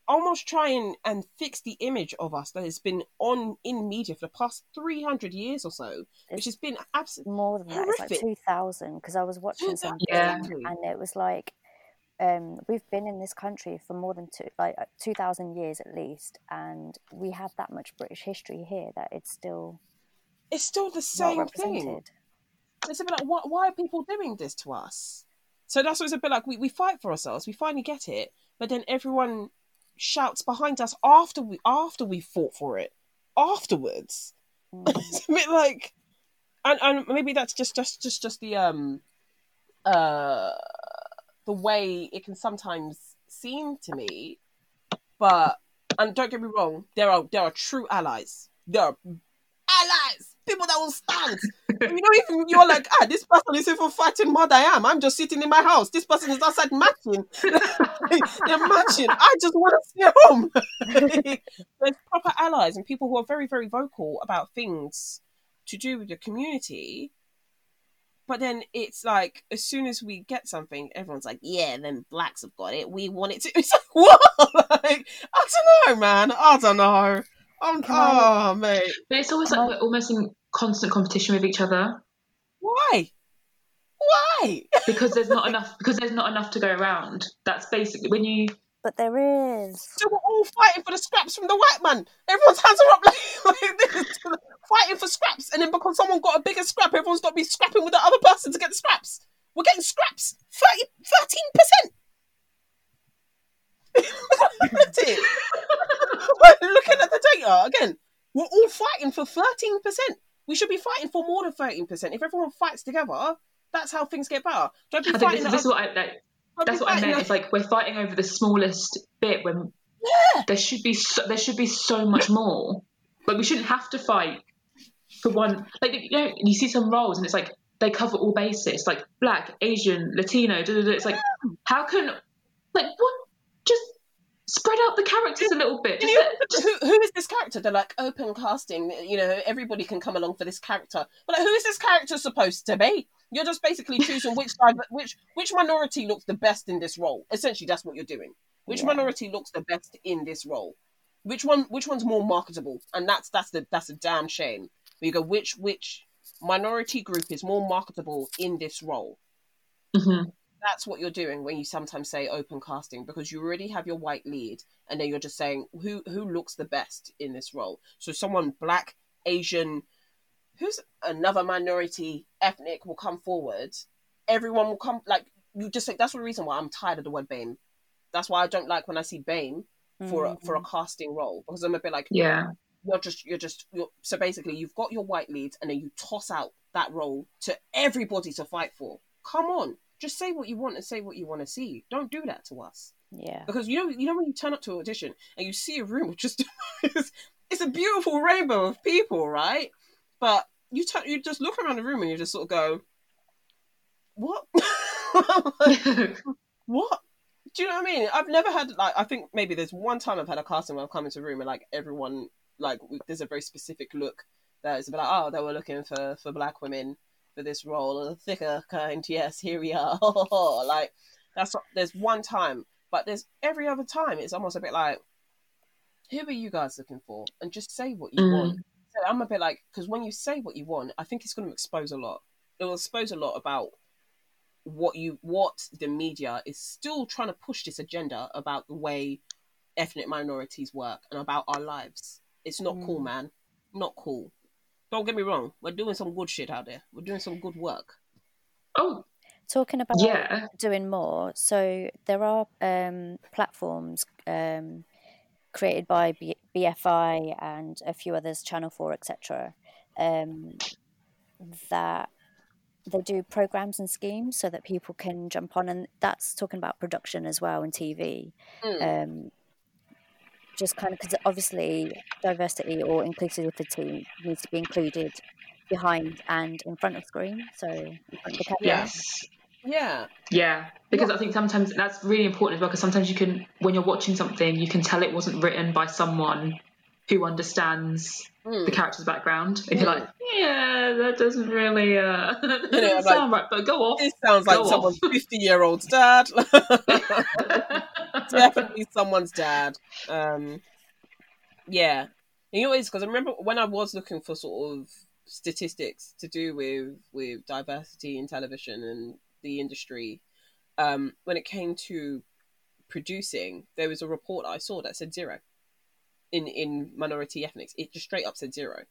A: almost try and, and fix the image of us that has been on in media for the past 300 years or so, it's which has been absolutely
C: more than horrific. that. It's like 2000 because I was watching something yeah. and it was like, um, we've been in this country for more than two, like uh, 2000 years at least, and we have that much British history here that it's still.
A: It's still the same thing. It's a bit like, why, why are people doing this to us? So that's what it's a bit like. We, we fight for ourselves. We finally get it, but then everyone shouts behind us after we after we fought for it afterwards. Mm. it's a bit like, and and maybe that's just just just just the um uh the way it can sometimes seem to me, but and don't get me wrong, there are there are true allies. There are allies, people that will stand. you know, if you're like, ah, this person is even fighting more than I am. I'm just sitting in my house. This person is outside matching. They're matching. I just want to stay home. There's proper allies and people who are very, very vocal about things to do with the community. But then it's like as soon as we get something, everyone's like, "Yeah, then blacks have got it. We want it to." It's like what? like I don't know, man. I don't know. I'm, oh, mate.
B: But it's always like we're almost in constant competition with each other.
A: Why? Why?
B: because there's not enough. Because there's not enough to go around. That's basically when you.
C: But there is.
A: So we're all fighting for the scraps from the white man. Everyone's hands are up like, like this, fighting for scraps, and then because someone got a bigger scrap, everyone's got to be scrapping with the other person to get the scraps. We're getting scraps. 13 percent. Look at it. looking at the data again. We're all fighting for thirteen percent. We should be fighting for more than thirteen percent. If everyone fights together, that's how things get better. Don't be I fighting.
B: This, this is what I like. That's what I meant. It's like we're fighting over the smallest bit when yeah. there should be so, there should be so much more. Like we shouldn't have to fight for one. Like you know, you see some roles and it's like they cover all bases, like black, Asian, Latino. It's like how can like what just spread out the characters a little bit.
A: You know, who, who is this character? They're like open casting. You know, everybody can come along for this character. But like, who is this character supposed to be? You're just basically choosing which side, which which minority looks the best in this role. Essentially, that's what you're doing. Which yeah. minority looks the best in this role? Which one? Which one's more marketable? And that's that's the that's a damn shame. You go, which which minority group is more marketable in this role?
B: Mm-hmm
A: that's what you're doing when you sometimes say open casting because you already have your white lead and then you're just saying who who looks the best in this role so someone black asian who's another minority ethnic will come forward everyone will come like you just that's the reason why I'm tired of the word BAME. That's why I don't like when I see BAME for a, for a
C: Mm.
A: casting role because I'm a bit like
B: Yeah.
A: You're just you're just you're, so basically you've got your white leads and then you toss out that role to everybody to fight for. Come on, just say what you want and say what you want to see. Don't do that to us
C: Yeah.
A: because you know you know when you turn up to an audition and you see a room just it's, it's a beautiful rainbow of people, right? But you turn you just look around the room and you just sort of go, what? what? Do you know what I mean? I've never had like I think maybe there's one time I've had a casting where I've come into a room and like everyone like there's a very specific look that is like oh they were looking for for black women for this role. A thicker kind yes here we are. Like that's what, there's one time but there's every other time it's almost a bit like who are you guys looking for? And just say what you
B: Mm.
A: want. So I'm a bit like because when you say what you want I think it's going to expose a lot. It will expose a lot about what you what the media is still trying to push this agenda about the way ethnic minorities work and about our lives. It's not cool,
C: Mm.
A: man. Not cool. Don't get me wrong. We're doing some good shit out there. We're doing some good work.
B: oh,
C: Talking about
B: yeah.
C: doing more, so there are um, platforms um, created by B- BFI and a few others, Channel 4, etc., um, that they do programs and schemes so that people can jump on, and that's talking about production as well and TV.
A: Mm.
C: Just kind of because obviously diversity or inclusivity needs to be included behind and in front of screen, so in front of the.
B: Yes.
A: Yeah.
B: Yeah, because I think sometimes that's really important as well. Because sometimes you can, when you're watching something, you can tell it wasn't written by someone who understands the
A: Mm.
B: character's background, and you're
A: Mm.
B: like, yeah, that doesn't really, uh, that
A: know,
B: doesn't
A: like-
B: sound right. But go off.
A: This sounds like
B: Go off.
A: someone's 50 year old's dad. Definitely someone's dad. Um, yeah. You know what it is? Because I remember when I was looking for sort of statistics to do with, with diversity in television and the industry, um, when it came to producing, there was a report I saw that said zero in, in minority ethnics. It just straight up said zero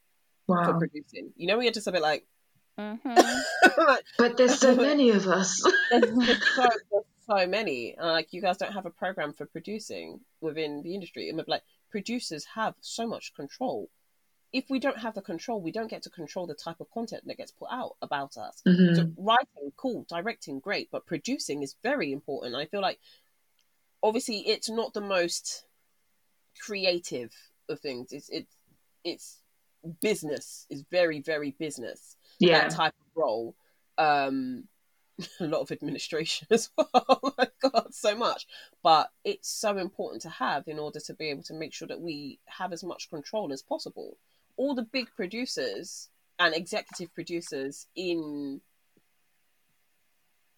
A: for producing. You know, we are just a bit like,
C: Mhm.
B: But there's so many of us.
A: there's, there's so, there's so many. And like, you guys don't have a program for producing within the industry. And like, producers have so much control. If we don't have the control, we don't get to control the type of content that gets put out about us.
B: Mhm.
A: So writing, cool, directing, great, but producing is very important. I feel like obviously it's not the most creative of things. It's it's it's business is very very business
B: Yeah.
A: that type of role. Um, a lot of administration as well. oh my god, so much. But it's so important to have in order to be able to make sure that we have as much control as possible. All the big producers and executive producers in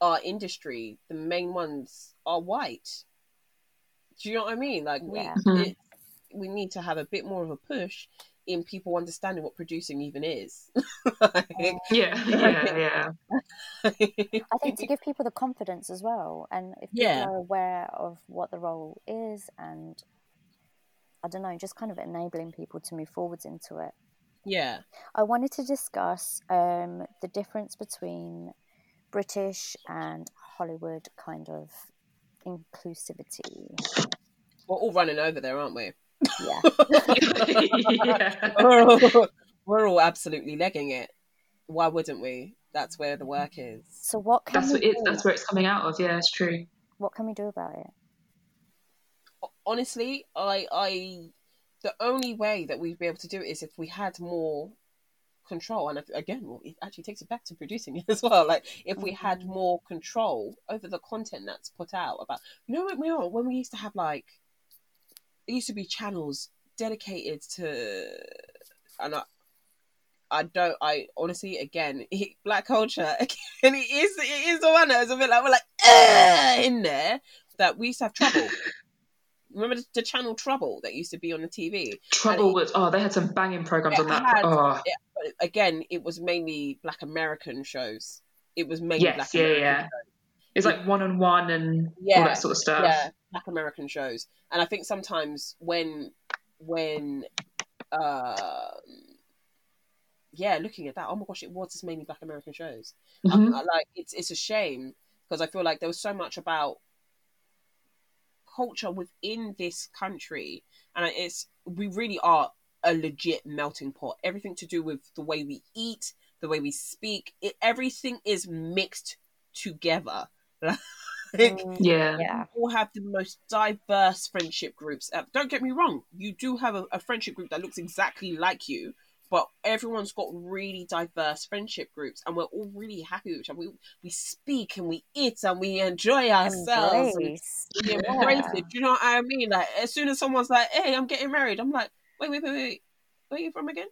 A: our industry, the main ones are white. Do you know what I mean? Like we,
C: Yeah.
B: Mhm.
A: it, we need to have a bit more of a push in people understanding what producing even is. Like,
B: Yeah. Yeah. Yeah.
C: I think to give people the confidence as well, and if people
A: Yeah.
C: are aware of what the role is, and I don't know, just kind of enabling people to move forwards into it.
A: yeah,
C: I wanted to discuss um, the difference between British and Hollywood kind of inclusivity.
A: we're all running over there, aren't we?
C: Yeah.
B: yeah.
A: we're, all, we're all absolutely legging it. Why wouldn't we? That's where the work is.
C: So what can
B: That's
C: we
B: what it, that's where it's coming out of. Yeah, it's true.
C: What can we do about it?
A: honestly, I, I, the only way that we'd be able to do it is if we had more control. And if, again, well, it actually takes it back to producing it as well. Like if we had
C: Mhm.
A: more control over the content that's put out about, you know, when we all when we used to have like, it used to be channels dedicated to, and I. I don't. I honestly, again, it, black culture again. It is. It is the one that is a bit like we're like in there that we used to have trouble. Remember the, the channel Trouble that used to be on the TV?
B: Trouble
A: it-
B: was oh, they had some banging programs
A: It
B: on that.
A: had-
B: oh,
A: But again, it was mainly Black American shows. It was mainly
B: Yes,
A: Black
B: yeah,
A: American
B: yeah.
A: shows.
B: it's like one on one and all that sort of stuff.
A: Yeah, Black American shows. And I think sometimes when when uh yeah, looking at that, oh my gosh, it was just mainly Black American shows.
B: Mhm.
A: I'm- I like it's it's a shame because I feel like there was so much about culture within this country, and it's we really are a legit melting pot. Everything to do with the way we eat, the way we speak, it, everything is mixed together.
B: like, yeah,
C: yeah.
A: all have the most diverse friendship groups. Uh, don't get me wrong, you do have a, a friendship group that looks exactly like you, but everyone's got really diverse friendship groups, and we're all really happy with each other. We, we speak and we eat and we enjoy ourselves.
C: Embrace.
A: And we
C: Yeah.
A: embrace it. Do you know what I mean? Like as soon as someone's like, "Hey, I'm getting married," I'm like, "Wait, wait, wait, wait. Where are you from again?"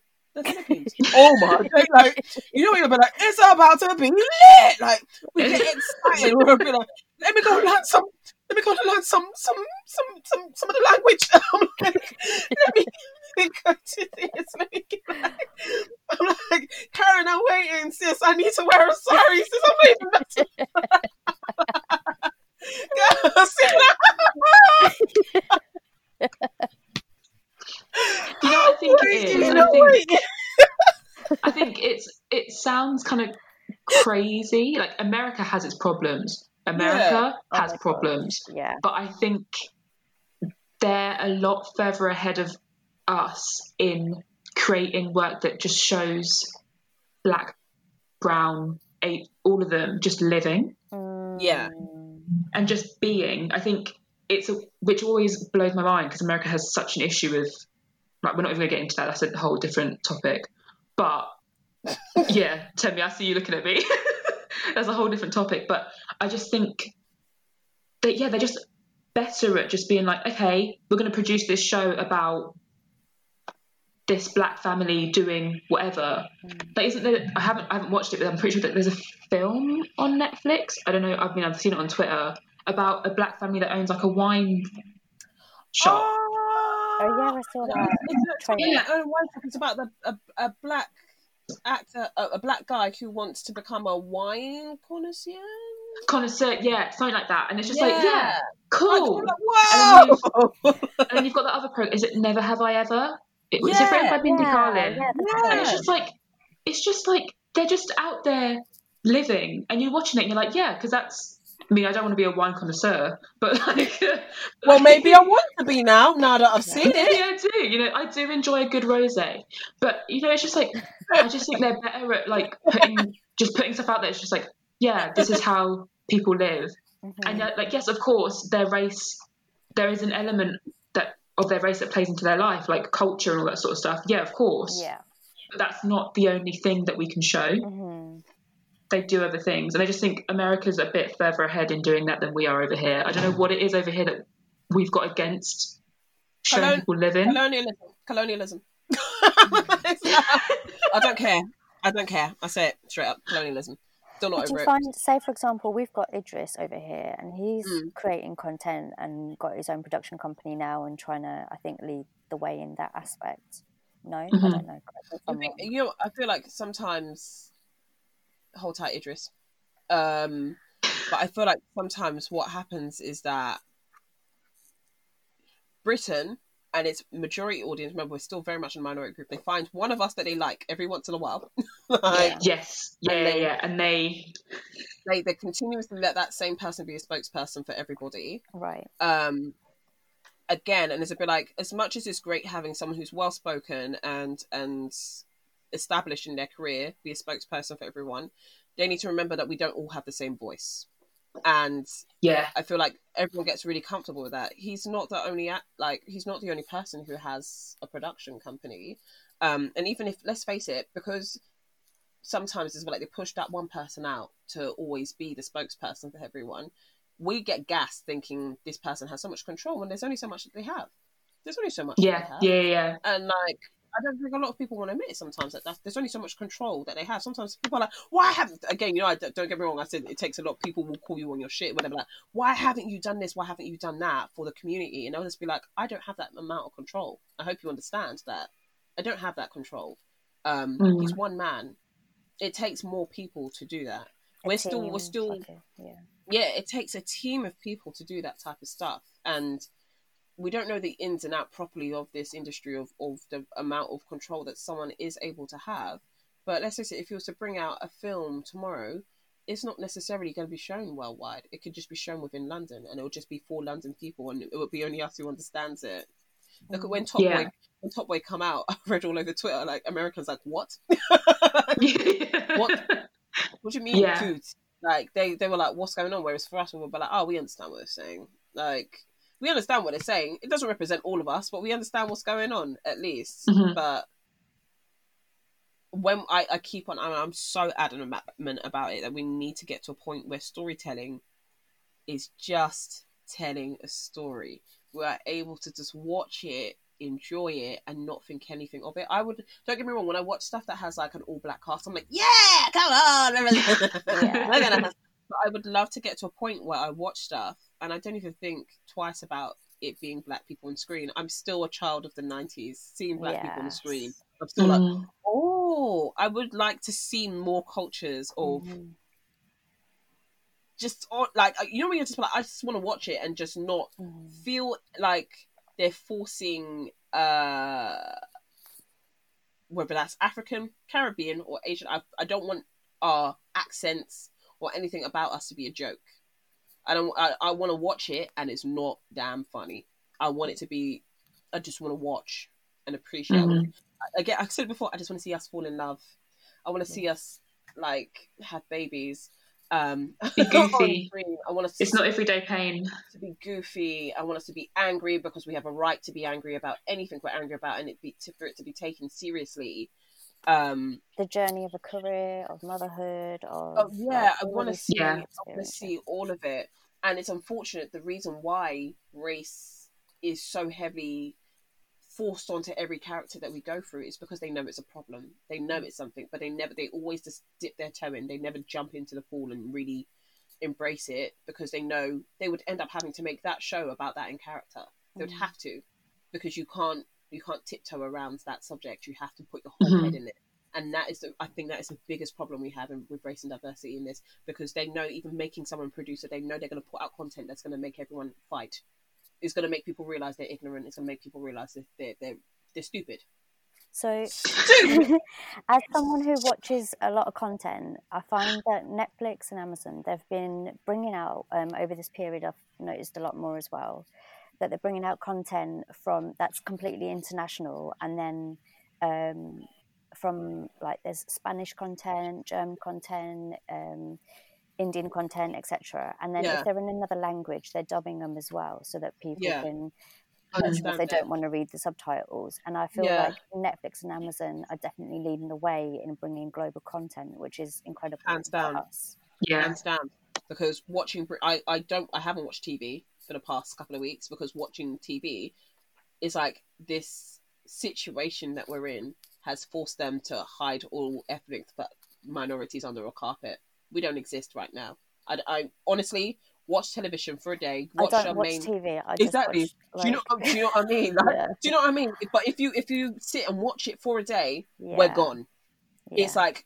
A: Oh my god! Like you know, you'll be like, "It's about to be lit!" Like we get excited. We'll be like, "Let me go learn some." Let me go learn some some some some some of the language. I'm like, let me, go to this. Let me get like, I'm like, Karen, I'm waiting, sis. I need to wear a sari, sis. I'm waiting. Girl, sis,
B: you know what I think it is. I think? I think it's it sounds kind of crazy. Like America has its problems. America
C: Oh
B: has
C: my God.
B: problems,
C: Yeah.
B: but I think they're a lot further ahead of us in creating work that just shows black, brown, eight, all of them just living
A: Yeah.
C: Mm,
B: and just being. I think it's a, which always blows my mind because America has such an issue with. Like, we're not even going to get into that. That's a whole different topic. But yeah, Temi, I see you looking at me. That's a whole different topic. But I just think that yeah, they're just better at just being like, okay, we're going to produce this show about this black family doing whatever. Mm. That isn't there. I haven't I haven't watched it, but I'm pretty sure that there's a film on Netflix. I don't know. I mean, I've seen it on Twitter about a black family that owns like a wine shop.
C: Oh yeah, I saw that.
A: It's,
C: trailer.
A: yeah, oh, one second. It's about the, a, a black actor, a, a black guy who wants to become a wine connoisseur.
B: Connoisseur, yeah, something like that. And it's just like, yeah, cool.
A: Like,
B: And then And then you've got the other program. Is it Never Have I Ever? It was it written by Mindy
C: yeah,
B: Kaling.
C: yeah,
A: Yeah.
B: And it's just like, it's just like they're just out there living, and you're watching it, and you're like, yeah, because that's. I mean, I don't want to be a wine connoisseur, but like,
A: well, maybe I want to be now. Now that I've seen
B: maybe
A: it.
B: I do. You know, I do enjoy a good rosé, but you know, it's just like I just think they're better at like putting just putting stuff out there. It's just like, yeah, this is how people live,
C: Mhm.
B: and yet, like, yes, of course, their race, there is an element that of their race that plays into their life, like culture and all that sort of stuff. Yeah, of course,
C: yeah.
B: but that's not the only thing that we can show.
C: hmm
B: They do other things, and I just think America's a bit further ahead in doing that than we are over here. I don't know what it is over here that we've got against showing
A: Colon-
B: people living.
A: Colonialism. Colonialism. I don't care. I don't care. I say it straight up. Colonialism. Still not
C: Did
A: over
C: you
A: it.
C: find, say, for example, we've got Idris over here, and he's
A: Mm.
C: creating content and got his own production company now, and trying to, I think, lead the way in that aspect. No, I
B: Mhm.
C: don't know. correct me if
A: I think you know. I feel like sometimes hold tight, Idris. Um, but I feel like sometimes what happens is that Britain and its majority audience, remember, we're still very much a minority group. They find one of us that they like every once in a while. like,
B: Yes, yeah,
A: And
B: yeah, yeah, and they
A: they they continuously let that same person be a spokesperson for everybody.
C: Right.
A: um again and it's a bit like as much as it's great having someone who's well spoken and and established in their career be a spokesperson for everyone they need to remember that we don't all have the same voice. And
B: yeah,
A: i feel like everyone gets really comfortable with that. He's not the only like he's not the only person who has a production company. Um and even if let's face it because sometimes it's like they push that one person out to always be the spokesperson for everyone we get gassed thinking this person has so much control when there's only so much that they have. There's only so much
B: yeah, yeah, yeah.
A: And like I don't think a lot of people want to admit sometimes that that's, there's only so much control that they have. Sometimes people are like, why haven't again, you know, I don't don't get me wrong, I said it takes a lot people will call you on your shit, whatever like, why haven't you done this? Why haven't you done that for the community? And I'll just be like, I don't have that amount of control. I hope you understand that. I don't have that control. Um
B: Mm.
A: he's one man. It takes more people to do that.
C: A
A: We're still we're still
C: a- yeah.
A: yeah, it takes a team of people to do that type of stuff. And we don't know the ins and out properly of this industry of, of the amount of control that someone is able to have. But let's face it, if you was to bring out a film tomorrow it's not necessarily going to be shown worldwide. It could just be shown within London, and it'll just be for London people, and it would be only us who understands it. Look at when Top
B: Yeah.
A: Boy when Top Boy come out, I read all over Twitter like Americans like what? What? What do you mean,
B: Yeah.
A: good? Like they they were like, what's going on? Whereas for us, we were like, oh, we understand what they're saying. Like we understand what they're saying. It doesn't represent all of us, but we understand what's going on at least.
B: Mhm.
A: But when I, I keep on, I'm, I'm so adamant about it that we need to get to a point where storytelling is just telling a story. We are able to just watch it, enjoy it, and not think anything of it. I would don't get me wrong. When I watch stuff that has like an all black cast, I'm like, yeah, come on.
C: Yeah.
A: Look at us. But I would love to get to a point where I watch stuff and I don't even think twice about it being black people on screen. I'm still a child of the 90s, seeing black people on the screen. I'm still like,
B: Mm.
A: oh, I would like to see more cultures of
C: Mhm.
A: just like you know when you're just like I just want to watch it and just not
C: Mhm.
A: feel like they're forcing uh whether that's African, Caribbean, or Asian. I I don't want our accents or anything about us to be a joke. I don't. I, I want to watch it and it's not damn funny. I want it to be. I just want to watch and appreciate.
B: Mhm.
A: Again, I said before. I just want to see us fall in love. I want to see us like have babies. Um,
B: Be goofy.
A: I want us to
B: It's not everyday pain.
A: to be goofy. I want us to be angry because we have a right to be angry about anything we're angry about, and it be to, for it to be taken seriously. Um,
C: The journey of a career, of motherhood, of
A: yeah, I want to see.
B: Yeah.
A: I want to see all of it, and it's unfortunate the reason why race is so heavily forced onto every character that we go through is because they know it's a problem. They know it's something, but they never. They always just dip their toe in. They never jump into the pool and really embrace it because they know they would end up having to make that show about that in character. They would
C: Mm.
A: have to because you can't you can't tiptoe around that subject. You have to put your whole
B: Mhm.
A: head in it. And that is, the, I think, that is the biggest problem we have in, with race and diversity in this, because they know even making someone producer, they know they're going to put out content that's going to make everyone fight. It's going to make people realize they're ignorant. It's going to make people realize that they're they're they're stupid.
C: So, as someone who watches a lot of content, I find that Netflix and Amazon they've been bringing out um, over this period. I've noticed a lot more as well that they're bringing out content from that's completely international, and then um, from like there's Spanish content, German content, um, Indian content, etc. And then
A: Yeah.
C: if they're in another language, they're dubbing them as well, so that people
A: Yeah.
C: can
A: Understand
C: if they
A: that.
C: don't want to read the subtitles. And I feel
A: Yeah.
C: like Netflix and Amazon are definitely leading the way in bringing global content, which is incredible
A: Hands down.
B: Yeah.
A: hands down because watching I, I don't I haven't watched TV for the past couple of weeks because watching TV is like this situation that we're in has forced them to hide all ethnic th- minorities under a carpet. We don't exist right now. I, I honestly watch television for a day. Watch
C: I don't watch
A: main.
C: TV. I
A: Exactly.
C: Watch,
A: Do you know?
C: like-
A: Do you know what I mean? Like,
C: Yeah.
A: Do you know what I mean? But if you if you sit and watch it for a day, we're gone
C: yeah.
A: it's like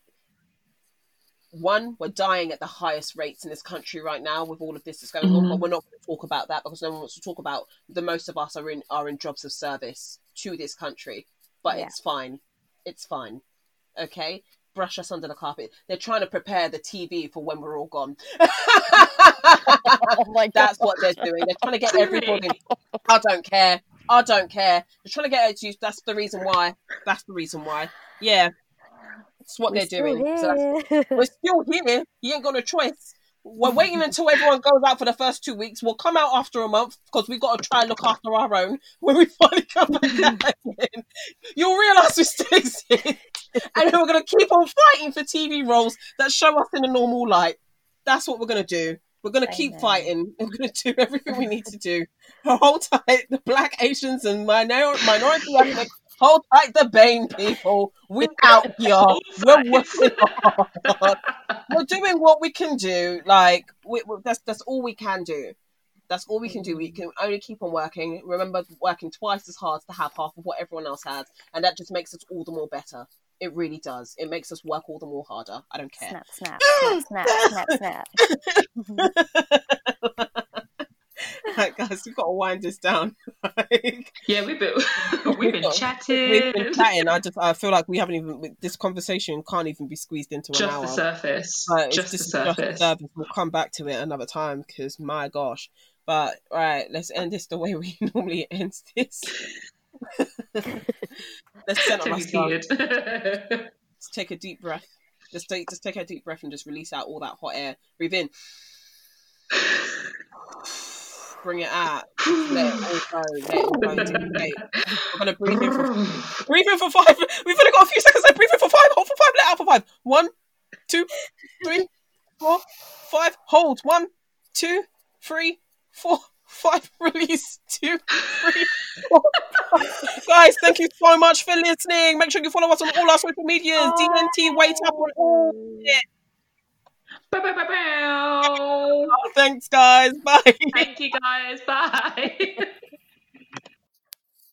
A: one we're dying at the highest rates in this country right now with all of this that's going on
B: Mhm.
A: but we're not going to talk about that because no one wants to talk about the most of us are in are in jobs of service to this country but
C: Yeah.
A: it's fine. It's fine. Okay? Brush us under the carpet. They're trying to prepare the tv for when we're all gone.
C: Oh
A: that's what they're doing. They're trying to get everybody i don't care. I don't care. They're trying to get it to you. that's the reason why. That's the reason why. Yeah that's what
C: We're
A: they're doing So that's- we're still here. You ain't got a choice. We're waiting until everyone goes out for the first two weeks. We'll come out after a month because we've got to try and look after our own when we finally come back again. You'll realise we still exist. And then we're going to keep on fighting for TV roles that show us in a normal light. That's what we're going to do. We're going to keep fighting. We're going to do everything we need to do. Hold tight, the black Asians and minor- minority ethnic. Hold tight, the BAME people. We out here. We're working hard we're doing what we can do. Like we, we, that's that's all we can do. That's all we can do. We can only keep on working. Remember, working twice as hard to have half of what everyone else has, and that just makes us all the more better. It really does. It makes us work all the more harder. I don't care.
C: snap, snap, snap, snap, snap, snap.
A: like, guys, we've got to wind this down. like,
B: yeah, we've been we've been chatting.
A: We've been chatting. I just I feel like we haven't even this conversation can't even be squeezed into
B: just
A: an hour.
B: Just the surface. Just, the
A: just the
B: surface.
A: surface. We'll come back to it another time because my gosh. But right, let's end this the way we normally end this. let's
B: Take
A: ourselves. Let's take a deep breath. Just take just take a deep breath and just release out all that hot air. Breathe in. Bring it out. Let it all go. Let it all go. Take a break. We're gonna breathe in for breathe in for five. We've only got a few seconds left. Breathe in for five. Hold for five. Let out for five. One, two, three, four, five. Hold. One, two, three, four, five. Release. Two, three, four. Guys, thank you so much for listening. Make sure you follow us on all our social medias. DNT, wait up on all.
B: Bow, bow, bow, bow.
A: Oh, thanks, guys. Bye.
B: Thank you guys. Bye.